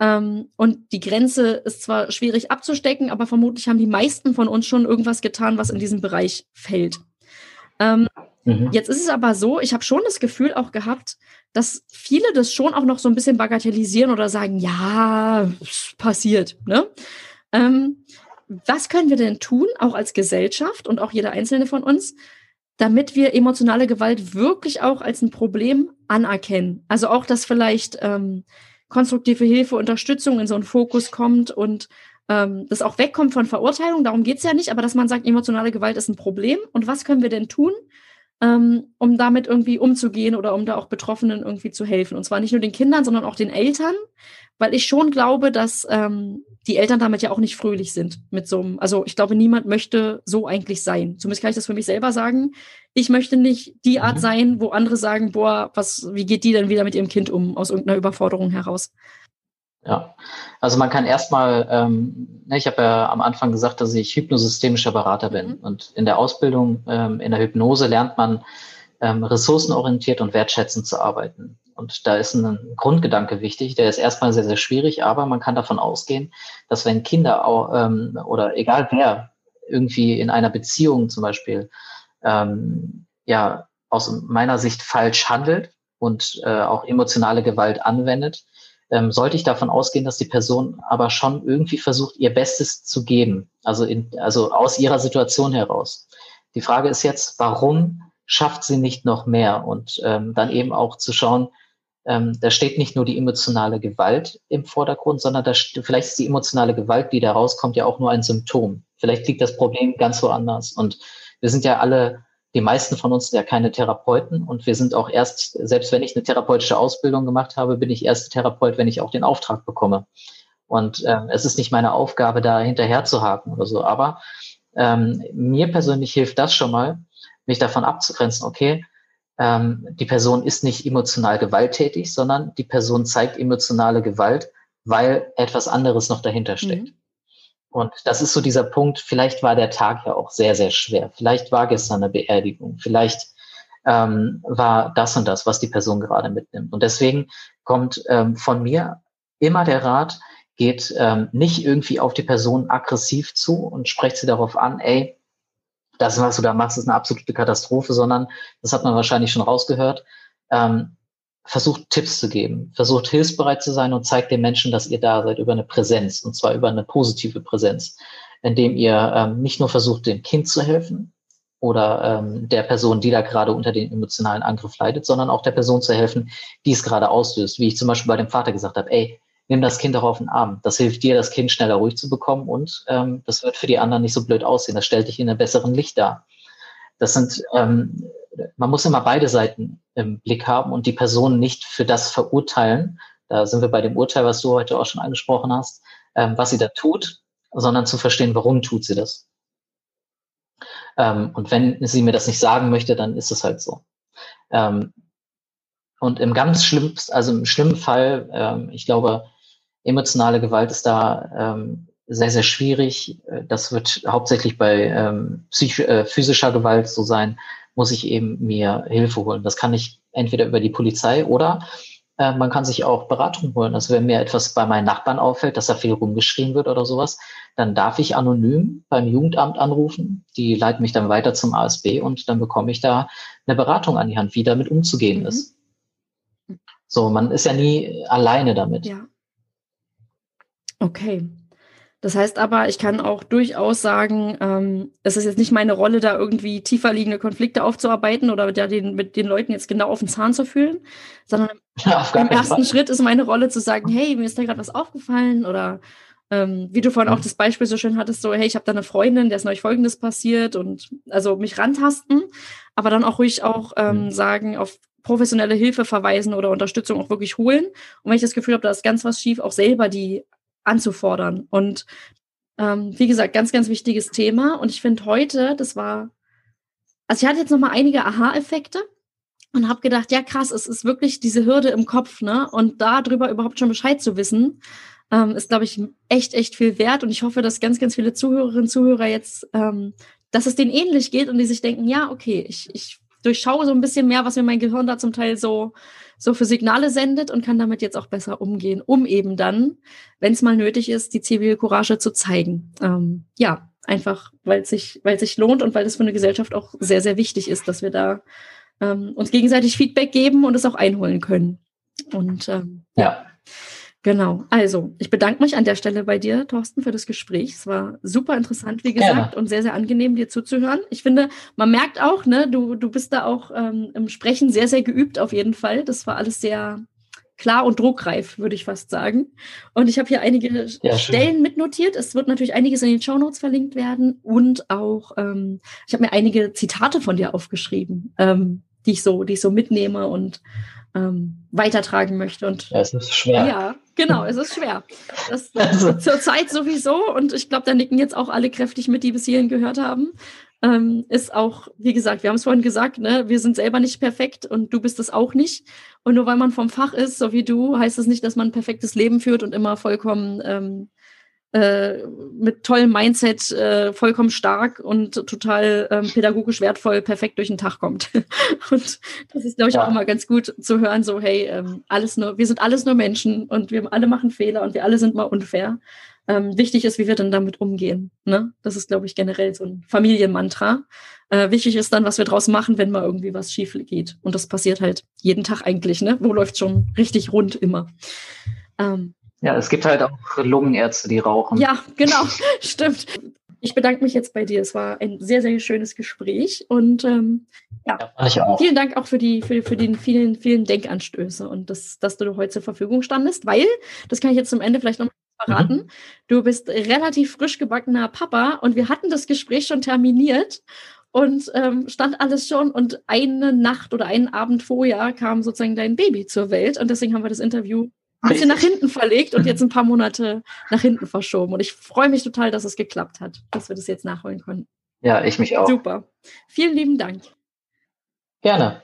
Ähm, und die Grenze ist zwar schwierig abzustecken, aber vermutlich haben die meisten von uns schon irgendwas getan, was in diesem Bereich fällt. Ähm, mhm. Jetzt ist es aber so, ich habe schon das Gefühl auch gehabt, dass viele das schon auch noch so ein bisschen bagatellisieren oder sagen, ja, passiert. Ne? Ähm, was können wir denn tun, auch als Gesellschaft und auch jeder einzelne von uns, damit wir emotionale Gewalt wirklich auch als ein Problem anerkennen? Also auch, dass vielleicht ähm, konstruktive Hilfe, Unterstützung in so einen Fokus kommt und ähm, das auch wegkommt von Verurteilung, darum geht's ja nicht, aber dass man sagt, emotionale Gewalt ist ein Problem und was können wir denn tun, ähm, um damit irgendwie umzugehen oder um da auch Betroffenen irgendwie zu helfen. Und zwar nicht nur den Kindern, sondern auch den Eltern, weil ich schon glaube, dass ähm, die Eltern damit ja auch nicht fröhlich sind mit so einem, also ich glaube, niemand möchte so eigentlich sein. Zumindest kann ich das für mich selber sagen. Ich möchte nicht die Art mhm. sein, wo andere sagen, boah, was, wie geht die denn wieder mit ihrem Kind um, aus irgendeiner Überforderung heraus? Ja, also man kann erstmal, ähm, ne, ich habe ja am Anfang gesagt, dass ich hypnosystemischer Berater bin. Mhm. Und in der Ausbildung ähm, in der Hypnose lernt man ähm, ressourcenorientiert und wertschätzend zu arbeiten. Und da ist ein Grundgedanke wichtig, der ist erstmal sehr, sehr schwierig, aber man kann davon ausgehen, dass wenn Kinder auch, ähm, oder egal wer irgendwie in einer Beziehung zum Beispiel ähm, ja aus meiner Sicht falsch handelt und äh, auch emotionale Gewalt anwendet, ähm, sollte ich davon ausgehen, dass die Person aber schon irgendwie versucht, ihr Bestes zu geben, also, in, also aus ihrer Situation heraus. Die Frage ist jetzt, warum schafft sie nicht noch mehr? Und ähm, dann eben auch zu schauen, ähm, da steht nicht nur die emotionale Gewalt im Vordergrund, sondern da vielleicht ist die emotionale Gewalt, die da rauskommt, ja auch nur ein Symptom. Vielleicht liegt das Problem ganz woanders. Und wir sind ja alle die meisten von uns sind ja keine Therapeuten und wir sind auch erst, selbst wenn ich eine therapeutische Ausbildung gemacht habe, bin ich erst Therapeut, wenn ich auch den Auftrag bekomme. Und ähm, es ist nicht meine Aufgabe, da hinterher zu haken oder so. Aber ähm, mir persönlich hilft das schon mal, mich davon abzugrenzen, okay, ähm, die Person ist nicht emotional gewalttätig, sondern die Person zeigt emotionale Gewalt, weil etwas anderes noch dahinter steckt. Mhm. Und das ist so dieser Punkt, vielleicht war der Tag ja auch sehr, sehr schwer. Vielleicht war gestern eine Beerdigung. Vielleicht ähm, war das und das, was die Person gerade mitnimmt. Und deswegen kommt ähm, von mir immer der Rat, geht ähm, nicht irgendwie auf die Person aggressiv zu und sprecht sie darauf an, ey, das, was du da machst, ist eine absolute Katastrophe, sondern, das hat man wahrscheinlich schon rausgehört, ähm, versucht Tipps zu geben, versucht hilfsbereit zu sein und zeigt den Menschen, dass ihr da seid über eine Präsenz und zwar über eine positive Präsenz, indem ihr ähm, nicht nur versucht, dem Kind zu helfen oder ähm, der Person, die da gerade unter den emotionalen Angriff leidet, sondern auch der Person zu helfen, die es gerade auslöst. Wie ich zum Beispiel bei dem Vater gesagt habe, ey, nimm das Kind doch auf den Arm. Das hilft dir, das Kind schneller ruhig zu bekommen und ähm, das wird für die anderen nicht so blöd aussehen. Das stellt dich in einem besseren Licht dar. Das sind ähm, man muss immer beide Seiten im Blick haben und die Person nicht für das verurteilen. Da sind wir bei dem Urteil, was du heute auch schon angesprochen hast, ähm, was sie da tut, sondern zu verstehen, warum tut sie das. Ähm, und wenn sie mir das nicht sagen möchte, dann ist es halt so. Ähm, und im ganz schlimmsten, also im schlimmen Fall, ähm, ich glaube, emotionale Gewalt ist da ähm, sehr, sehr schwierig. Das wird hauptsächlich bei ähm, äh, physischer Gewalt so sein, muss ich eben mir Hilfe holen. Das kann ich entweder über die Polizei oder äh, man kann sich auch Beratung holen. Also wenn mir etwas bei meinen Nachbarn auffällt, dass da viel rumgeschrien wird oder sowas, dann darf ich anonym beim Jugendamt anrufen. Die leiten mich dann weiter zum ASB und dann bekomme ich da eine Beratung an die Hand, wie damit umzugehen mhm. ist. So, man ist ja nie alleine damit. Ja. Okay. Das heißt aber, ich kann auch durchaus sagen, ähm, es ist jetzt nicht meine Rolle, da irgendwie tiefer liegende Konflikte aufzuarbeiten oder mit, den, mit den Leuten jetzt genau auf den Zahn zu fühlen, sondern ja, im ersten Fall. Schritt ist meine Rolle zu sagen, hey, mir ist da gerade was aufgefallen oder ähm, wie du vorhin mhm. auch das Beispiel so schön hattest, so, hey, ich habe da eine Freundin, der ist neulich Folgendes passiert und also mich rantasten, aber dann auch ruhig auch ähm, mhm. sagen, auf professionelle Hilfe verweisen oder Unterstützung auch wirklich holen. Und wenn ich das Gefühl habe, da ist ganz was schief, auch selber die anzufordern. Und ähm, wie gesagt, ganz, ganz wichtiges Thema. Und ich finde heute, das war, also ich hatte jetzt noch mal einige Aha-Effekte und habe gedacht, ja krass, es ist wirklich diese Hürde im Kopf, ne? Und darüber überhaupt schon Bescheid zu wissen, ähm, ist, glaube ich, echt, echt viel wert. Und ich hoffe, dass ganz, ganz viele Zuhörerinnen und Zuhörer jetzt, ähm, dass es denen ähnlich geht und die sich denken, ja, okay, ich, ich durchschaue so ein bisschen mehr, was mir mein Gehirn da zum Teil so so für Signale sendet und kann damit jetzt auch besser umgehen, um eben dann, wenn es mal nötig ist, die Zivilcourage zu zeigen. Ähm, ja, einfach, weil es sich, weil sich lohnt und weil es für eine Gesellschaft auch sehr, sehr wichtig ist, dass wir da ähm, uns gegenseitig Feedback geben und es auch einholen können. Und ähm, ja. Genau. Also, ich bedanke mich an der Stelle bei dir, Thorsten, für das Gespräch. Es war super interessant, wie gesagt, Gerne. und sehr, sehr angenehm, dir zuzuhören. Ich finde, man merkt auch, ne, du, du bist da auch ähm, im Sprechen sehr, sehr geübt auf jeden Fall. Das war alles sehr klar und druckreif, würde ich fast sagen. Und ich habe hier einige ja, Stellen mitnotiert. Es wird natürlich einiges in den Show Notes verlinkt werden und auch, ähm, ich habe mir einige Zitate von dir aufgeschrieben, ähm, die ich so, die ich so mitnehme und ähm, weitertragen möchte. Und ja, es ist schwer. Ja, genau, es ist schwer. Das also. zur Zeit sowieso. Und ich glaube, da nicken jetzt auch alle kräftig mit, die bis hierhin gehört haben. Ähm, ist auch, wie gesagt, wir haben es vorhin gesagt, ne, wir sind selber nicht perfekt und du bist es auch nicht. Und nur weil man vom Fach ist, so wie du, heißt das nicht, dass man ein perfektes Leben führt und immer vollkommen ähm, äh, mit tollem Mindset, äh, vollkommen stark und total ähm, pädagogisch wertvoll, perfekt durch den Tag kommt. und das ist, glaube ich, ja. auch immer ganz gut zu hören, so, hey, ähm, alles nur, wir sind alles nur Menschen und wir alle machen Fehler und wir alle sind mal unfair. Ähm, wichtig ist, wie wir dann damit umgehen. Ne? Das ist, glaube ich, generell so ein Familienmantra. Äh, wichtig ist dann, was wir draus machen, wenn mal irgendwie was schief geht. Und das passiert halt jeden Tag eigentlich. Ne? Wo läuft schon richtig rund immer? Ähm, ja, es gibt halt auch Lungenärzte, die rauchen. Ja, genau, stimmt. Ich bedanke mich jetzt bei dir. Es war ein sehr, sehr schönes Gespräch und ähm, ja, ja vielen Dank auch für die für, für den vielen, vielen Denkanstöße und das, dass du heute zur Verfügung standest, weil, das kann ich jetzt zum Ende vielleicht noch verraten, mhm. du bist relativ frisch gebackener Papa und wir hatten das Gespräch schon terminiert und ähm, stand alles schon und eine Nacht oder einen Abend vorher kam sozusagen dein Baby zur Welt und deswegen haben wir das Interview ein bisschen nach hinten verlegt und jetzt ein paar Monate nach hinten verschoben. Und ich freue mich total, dass es geklappt hat, dass wir das jetzt nachholen konnten. Ja, ich mich auch. Super. Vielen lieben Dank. Gerne.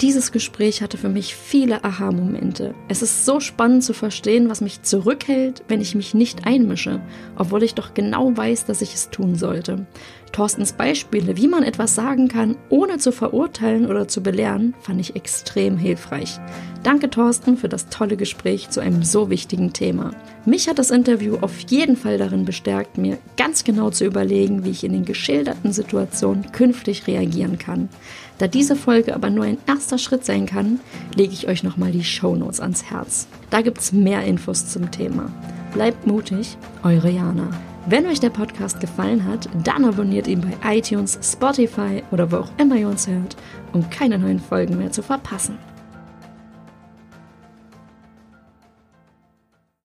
Dieses Gespräch hatte für mich viele Aha-Momente. Es ist so spannend zu verstehen, was mich zurückhält, wenn ich mich nicht einmische, obwohl ich doch genau weiß, dass ich es tun sollte. Thorstens Beispiele, wie man etwas sagen kann, ohne zu verurteilen oder zu belehren, fand ich extrem hilfreich. Danke, Thorsten, für das tolle Gespräch zu einem so wichtigen Thema. Mich hat das Interview auf jeden Fall darin bestärkt, mir ganz genau zu überlegen, wie ich in den geschilderten Situationen künftig reagieren kann. Da diese Folge aber nur ein erster Schritt sein kann, lege ich euch nochmal die Shownotes ans Herz. Da gibt's mehr Infos zum Thema. Bleibt mutig, eure Jana. Wenn euch der Podcast gefallen hat, dann abonniert ihn bei iTunes, Spotify oder wo auch immer ihr uns hört, um keine neuen Folgen mehr zu verpassen.